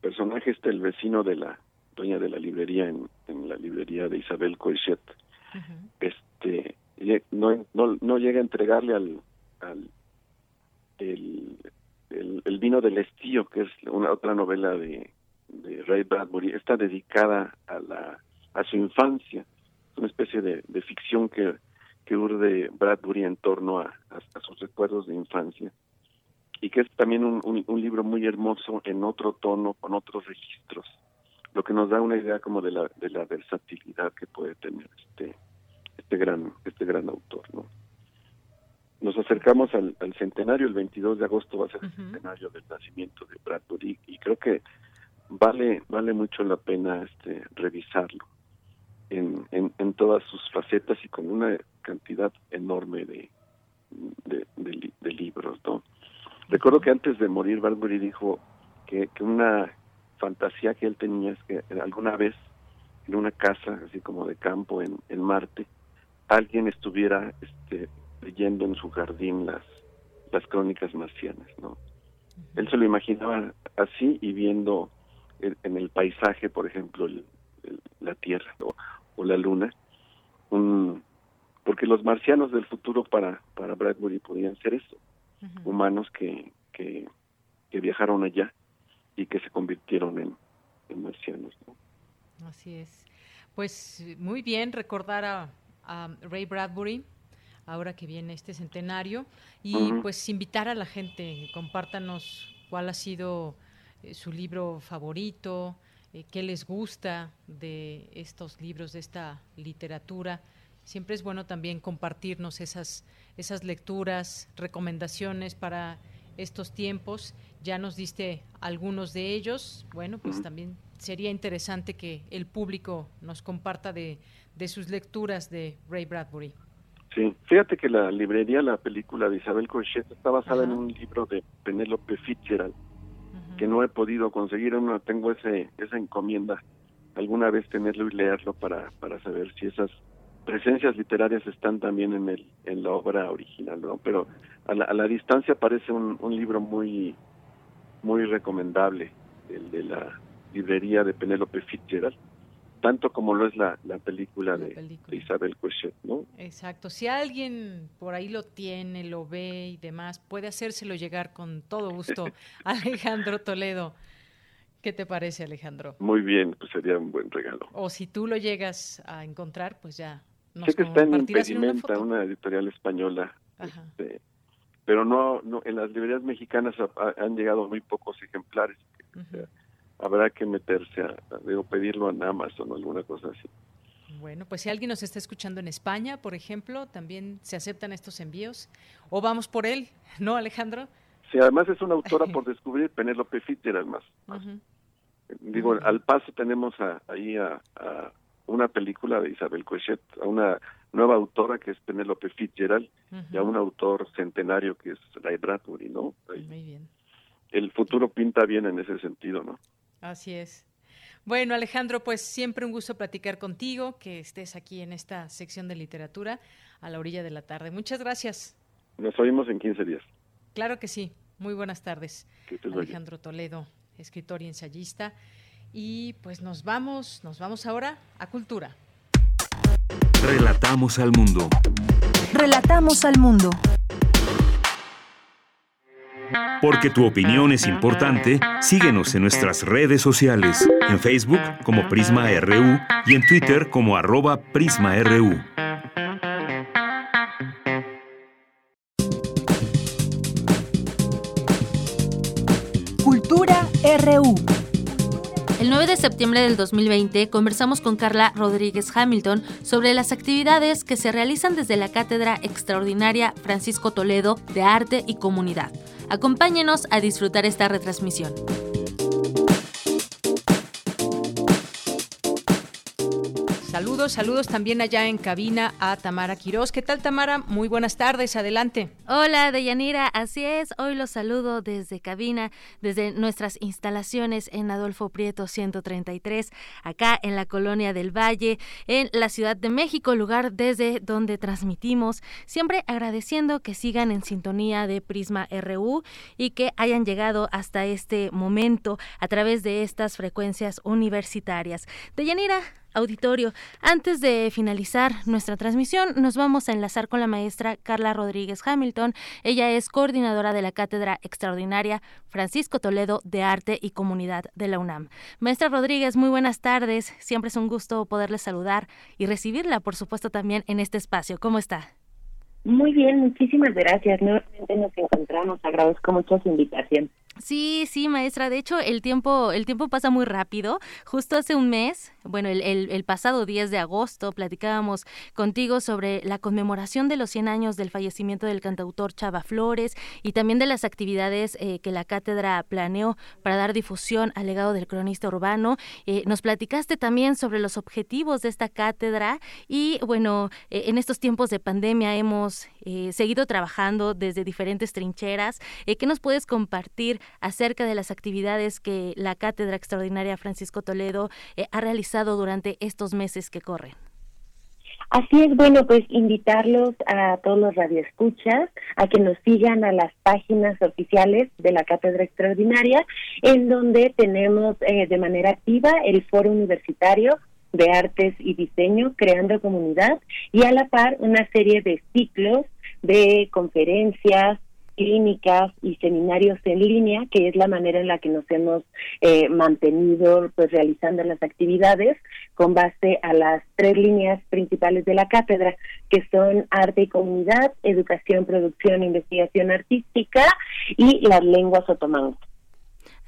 personaje este, el vecino de la dueña de la librería en, en la librería de Isabel Coixet, este, no, no, no llega a entregarle al, al el, el, vino del estío, que es una otra novela de, de Ray Bradbury, está dedicada a la a su infancia, una especie de, de ficción que, que urde Bradbury en torno a, a, sus recuerdos de infancia. Y que es también un, un, libro muy hermoso en otro tono, con otros registros, lo que nos da una idea como de la, de la versatilidad que puede tener este este gran este gran autor, ¿no? Nos acercamos al, al centenario, el 22 de agosto va a ser el centenario del nacimiento de Bradbury y creo que vale vale mucho la pena este revisarlo en, en, todas sus facetas y con una cantidad enorme de, de, de, libros, ¿no? Recuerdo que antes de morir Bradbury dijo que, que una fantasía que él tenía es que alguna vez en una casa así como de campo en, en Marte alguien estuviera este, leyendo en su jardín las las crónicas marcianas, ¿no? Él se lo imaginaba así y viendo en, el paisaje, por ejemplo, la Tierra o, la Luna, un, porque los marcianos del futuro para, para Bradbury podían ser eso, humanos que, que, viajaron allá y que se convirtieron en, marcianos. Así es. Pues muy bien recordar a, Ray Bradbury ahora que viene este centenario y pues invitar a la gente, compártanos cuál ha sido eh, su libro favorito, eh, qué les gusta de estos libros, de esta literatura. Siempre es bueno también compartirnos esas, esas lecturas, recomendaciones para estos tiempos. Ya nos diste algunos de ellos. Bueno, pues también sería interesante que el público nos comparta de, de sus lecturas de Ray Bradbury. Sí, fíjate que la librería, la película de Isabel Crochet está basada en un libro de Penélope Fitzgerald que no he podido conseguir, no tengo ese esa encomienda alguna vez tenerlo y leerlo para para saber si esas presencias literarias están también en el en la obra original, ¿no? Pero a la, a la distancia parece un, un libro muy muy recomendable, el de la librería de Penélope Fitzgerald tanto como lo es la, la, película, de, Isabel Coixet, ¿no? Exacto. Si alguien por ahí lo tiene, lo ve y demás, puede hacérselo llegar con todo gusto [laughs] Alejandro Toledo. ¿Qué te parece, Alejandro? Muy bien, pues sería un buen regalo. O si tú lo llegas a encontrar, pues ya Sé que está en Impedimenta, una, editorial española. Este, pero no, no, en las librerías mexicanas han llegado muy pocos ejemplares habrá que meterse a, a pedirlo en Amazon o alguna cosa así. Bueno, pues si alguien nos está escuchando en España, por ejemplo, también se aceptan estos envíos. O vamos por él, [laughs] ¿no, Alejandro? Sí, además es una autora [laughs] por descubrir, Penélope Fitzgerald más. Digo, al paso tenemos ahí a, una película de Isabel Coixet, a una nueva autora que es Penélope Fitzgerald y a un autor centenario que es Ray Bradbury, ¿no? Muy bien. El futuro pinta bien en ese sentido, ¿no? Así es. Bueno, Alejandro, pues siempre un gusto platicar contigo, que estés aquí en esta sección de literatura a la orilla de la tarde. Muchas gracias. Nos oímos en 15 días. Claro que sí. Muy buenas tardes. Alejandro Toledo, escritor y ensayista. Y pues nos vamos, nos vamos ahora a Cultura. Relatamos al mundo. Relatamos al mundo. Porque tu opinión es importante, síguenos en nuestras redes sociales, en Facebook como Prisma RU y en Twitter como arroba PrismaRU. Cultura RU. El 9 de septiembre del 2020 conversamos con Carla Rodríguez Hamilton sobre las actividades que se realizan desde la Cátedra Extraordinaria Francisco Toledo de Arte y Comunidad. Acompáñenos a disfrutar esta retransmisión. Saludos, saludos también allá en cabina a Tamara Quiroz. ¿Qué tal, Tamara? Muy buenas tardes, adelante. Hola, Deyanira, así es. Hoy los saludo desde cabina, desde nuestras instalaciones en Adolfo Prieto 133, acá en la Colonia del Valle, en la Ciudad de México, lugar desde donde transmitimos. Siempre agradeciendo que sigan en sintonía de Prisma RU y que hayan llegado hasta este momento a través de estas frecuencias universitarias. Deyanira, auditorio. Antes de finalizar nuestra transmisión, nos vamos a enlazar con la maestra Carla Rodríguez Hamilton. Ella es coordinadora de la Cátedra Extraordinaria Francisco Toledo de Arte y Comunidad de la UNAM. Maestra Rodríguez, muy buenas tardes. Siempre es un gusto poderle saludar y recibirla, por supuesto, también en este espacio. ¿Cómo está? Muy bien, muchísimas gracias. Nuevamente nos encontramos. Agradezco mucho su invitación. Sí, sí, maestra. De hecho, el tiempo, el tiempo pasa muy rápido. Justo hace un mes, bueno, el, pasado 10 de agosto, platicábamos contigo sobre la conmemoración de los 100 años del fallecimiento del cantautor Chava Flores y también de las actividades eh, que la cátedra planeó para dar difusión al legado del cronista urbano. Eh, nos platicaste también sobre los objetivos de esta cátedra y, bueno, eh, en estos tiempos de pandemia hemos seguido trabajando desde diferentes trincheras. ¿Qué nos puedes compartir? Acerca de las actividades que la Cátedra Extraordinaria Francisco Toledo eh, ha realizado durante estos meses que corren. Así es, bueno, pues invitarlos a todos los radioescuchas a que nos sigan a las páginas oficiales de la Cátedra Extraordinaria, en donde tenemos eh, de manera activa el Foro Universitario de Artes y Diseño, Creando Comunidad, y a la par una serie de ciclos de conferencias, clínicas y seminarios en línea, que es la manera en la que nos hemos eh, mantenido pues realizando las actividades con base a las tres líneas principales de la cátedra, que son arte y comunidad, educación, producción, investigación artística y las lenguas otomanas.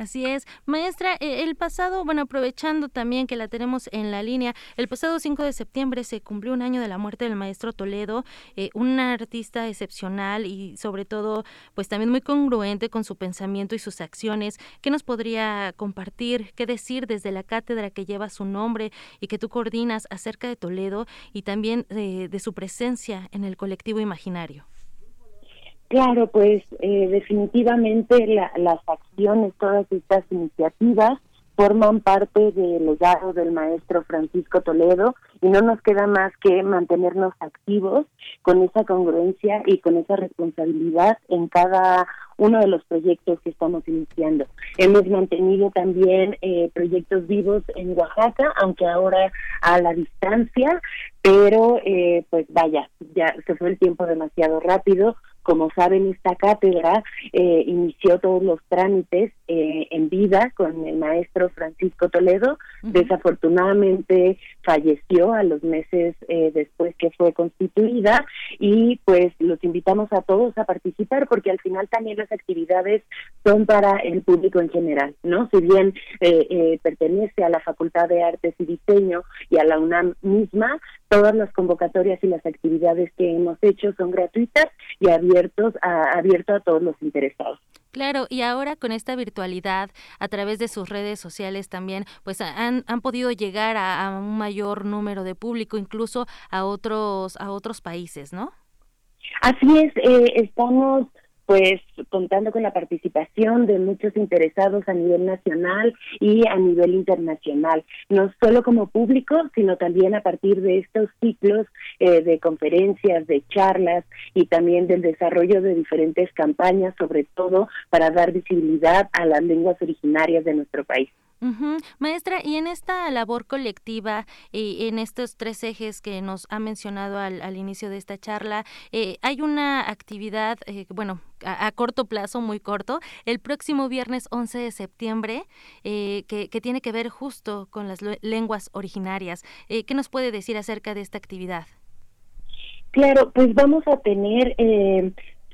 Así es. Maestra, e, el pasado, bueno, aprovechando también que la tenemos en la línea, el pasado 5 de septiembre se cumplió un año de la muerte del maestro Toledo, eh, un artista excepcional y sobre todo, pues también muy congruente con su pensamiento y sus acciones. ¿Qué nos podría compartir, qué decir desde la cátedra que lleva su nombre y que tú coordinas acerca de Toledo y también de su presencia en el colectivo imaginario? Claro, pues eh, definitivamente las acciones, todas estas iniciativas forman parte del legado del maestro Francisco Toledo y no nos queda más que mantenernos activos con esa congruencia y con esa responsabilidad en cada uno de los proyectos que estamos iniciando. Hemos mantenido también eh, proyectos vivos en Oaxaca, aunque ahora a la distancia, pero eh, pues vaya, ya se fue el tiempo demasiado rápido como saben, esta cátedra eh, inició todos los trámites eh, en vida con el maestro Francisco Toledo. Desafortunadamente falleció a los meses eh, después que fue constituida y pues los invitamos a todos a participar porque al final también las actividades son para el público en general, ¿no? Si bien pertenece a la Facultad de Artes y Diseño y a la UNAM misma, todas las convocatorias y las actividades que hemos hecho son gratuitas y abiertos a, abierto a todos los interesados. Claro, y ahora con esta virtualidad, a través de sus redes sociales también, pues han, han podido llegar a, un mayor número de público, incluso a otros, a otros países, ¿no? Así es, eh, estamos pues contando con la participación de muchos interesados a nivel nacional y a nivel internacional, no solo como público, sino también a partir de estos ciclos eh, de conferencias, de charlas y también del desarrollo de diferentes campañas, sobre todo para dar visibilidad a las lenguas originarias de nuestro país. Maestra, y en esta labor colectiva y en estos tres ejes que nos ha mencionado al, al inicio de esta charla, eh, hay una actividad, eh, bueno, a, corto plazo, muy corto, el próximo viernes 11 de septiembre, eh, que, que, tiene que ver justo con las lenguas originarias. ¿Qué nos puede decir acerca de esta actividad? Claro, pues vamos a tener,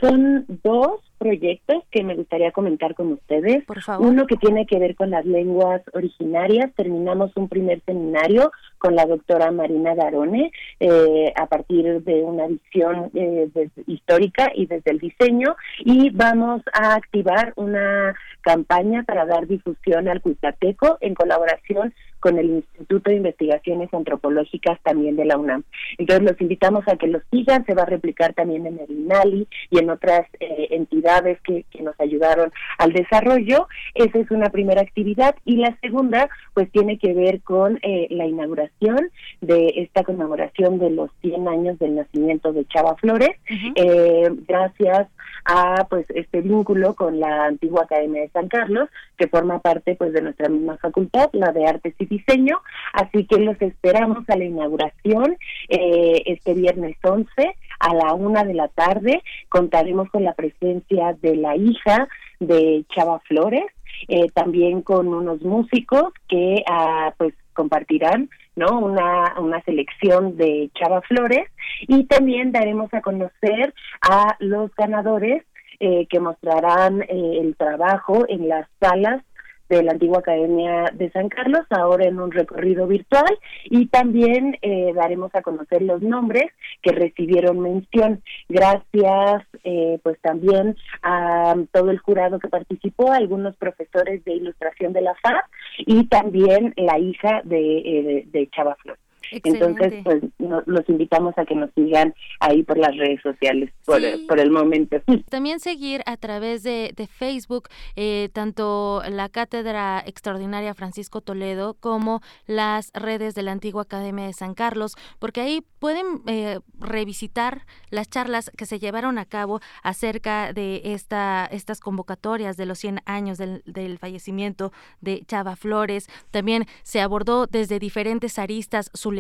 son dos proyectos que me gustaría comentar con ustedes. Uno que tiene que ver con las lenguas originarias. Terminamos un primer seminario con la doctora Marina Garone eh, a partir de una visión eh, histórica y desde el diseño y vamos a activar una campaña para dar difusión al Cuitateco en colaboración con el Instituto de Investigaciones Antropológicas también de la UNAM. Entonces los invitamos a que los sigan, se va a replicar también en el INALI y en otras eh, entidades que, que nos ayudaron al desarrollo. Esa es una primera actividad. Y la segunda pues tiene que ver con eh, la inauguración de esta conmemoración de los 100 años del nacimiento de Chava Flores, eh, gracias a pues este vínculo con la antigua Academia de San Carlos, que forma parte pues de nuestra misma facultad, la de Artes y Diseño, así que los esperamos a la inauguración eh, este viernes 11 a la una de la tarde, contaremos con la presencia de la hija de Chava Flores, eh, también con unos músicos que ah, pues compartirán no una, una selección de Chava Flores. Y también daremos a conocer a los ganadores eh, que mostrarán eh, el trabajo en las salas de la antigua Academia de San Carlos, ahora en un recorrido virtual, y también eh, daremos a conocer los nombres que recibieron mención. Gracias, eh, pues también a todo el jurado que participó, algunos profesores de ilustración de la FAD y también la hija de, eh, de Chava Entonces, pues los invitamos a que nos sigan ahí por las redes sociales por, por el momento. [laughs] También seguir a través de, de Facebook eh, tanto la Cátedra Extraordinaria Francisco Toledo como las redes de la antigua Academia de San Carlos, porque ahí pueden eh, revisitar las charlas que se llevaron a cabo acerca de esta, estas convocatorias de los 100 años del, del fallecimiento de Chava Flores. También se abordó desde diferentes aristas su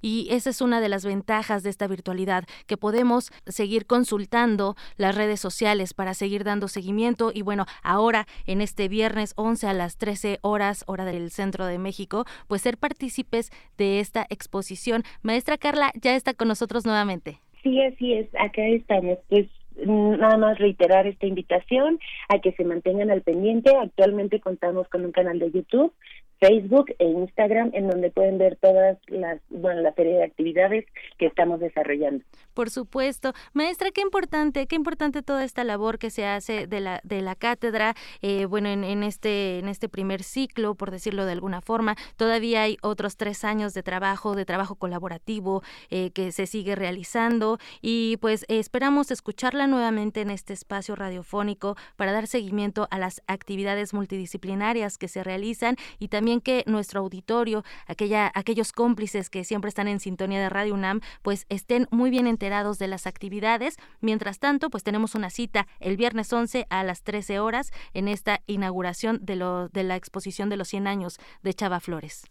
y esa es una de las ventajas de esta virtualidad, que podemos seguir consultando las redes sociales para seguir dando seguimiento y bueno, ahora en este viernes 11 a las 13 horas, hora del centro de México, pues ser partícipes de esta exposición. Maestra Carla ya está con nosotros nuevamente. Sí, así es, acá estamos. Pues nada más reiterar esta invitación a que se mantengan al pendiente. Actualmente contamos con un canal de YouTube Facebook e Instagram, en donde pueden ver todas las, bueno, la serie de actividades que estamos desarrollando. Por supuesto. Maestra, qué importante, qué importante toda esta labor que se hace de la, de la cátedra, eh, bueno, en, en, este, en este primer ciclo, por decirlo de alguna forma. Todavía hay otros tres años de trabajo, de trabajo colaborativo eh, que se sigue realizando y pues esperamos escucharla nuevamente en este espacio radiofónico para dar seguimiento a las actividades multidisciplinarias que se realizan y también que nuestro auditorio, aquella, aquellos cómplices que siempre están en sintonía de Radio UNAM, pues estén muy bien enterados de las actividades. Mientras tanto, pues tenemos una cita el viernes 11 a las 13 horas en esta inauguración de, lo, de la exposición de los 100 años de Chava Flores.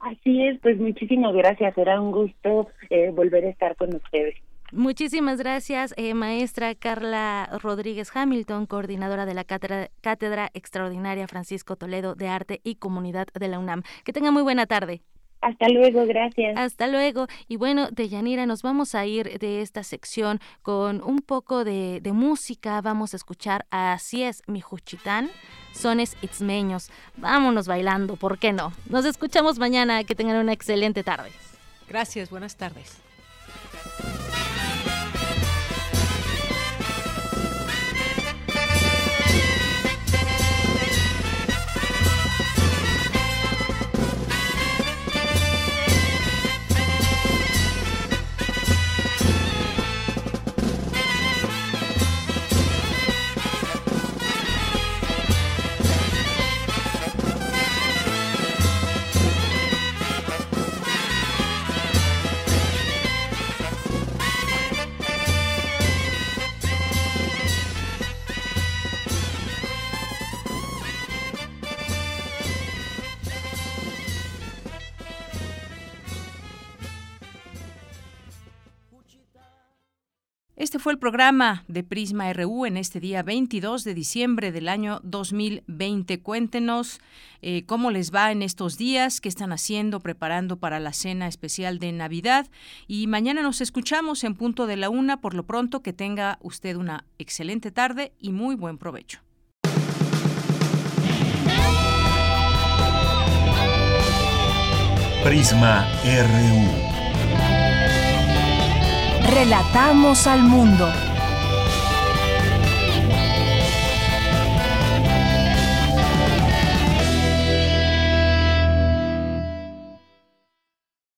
Así es, pues muchísimas gracias. Será un gusto eh, volver a estar con ustedes. Muchísimas gracias, eh, maestra Carla Rodríguez Hamilton, coordinadora de la cátedra, cátedra, Extraordinaria Francisco Toledo de Arte y Comunidad de la UNAM. Que tenga muy buena tarde. Hasta luego, gracias. Hasta luego. Y bueno, de Yanira, nos vamos a ir de esta sección con un poco de, de música. Vamos a escuchar a Así es, mi Juchitán, sones itzmeños. Vámonos bailando, ¿por qué no? Nos escuchamos mañana. Que tengan una excelente tarde. Gracias, buenas tardes. Este fue el programa de Prisma RU en este día 22 de diciembre del año 2020. Cuéntenos eh, cómo les va en estos días, qué están haciendo, preparando para la cena especial de Navidad. Y mañana nos escuchamos en punto de la una. Por lo pronto, que tenga usted una excelente tarde y muy buen provecho. Prisma RU. Relatamos al mundo.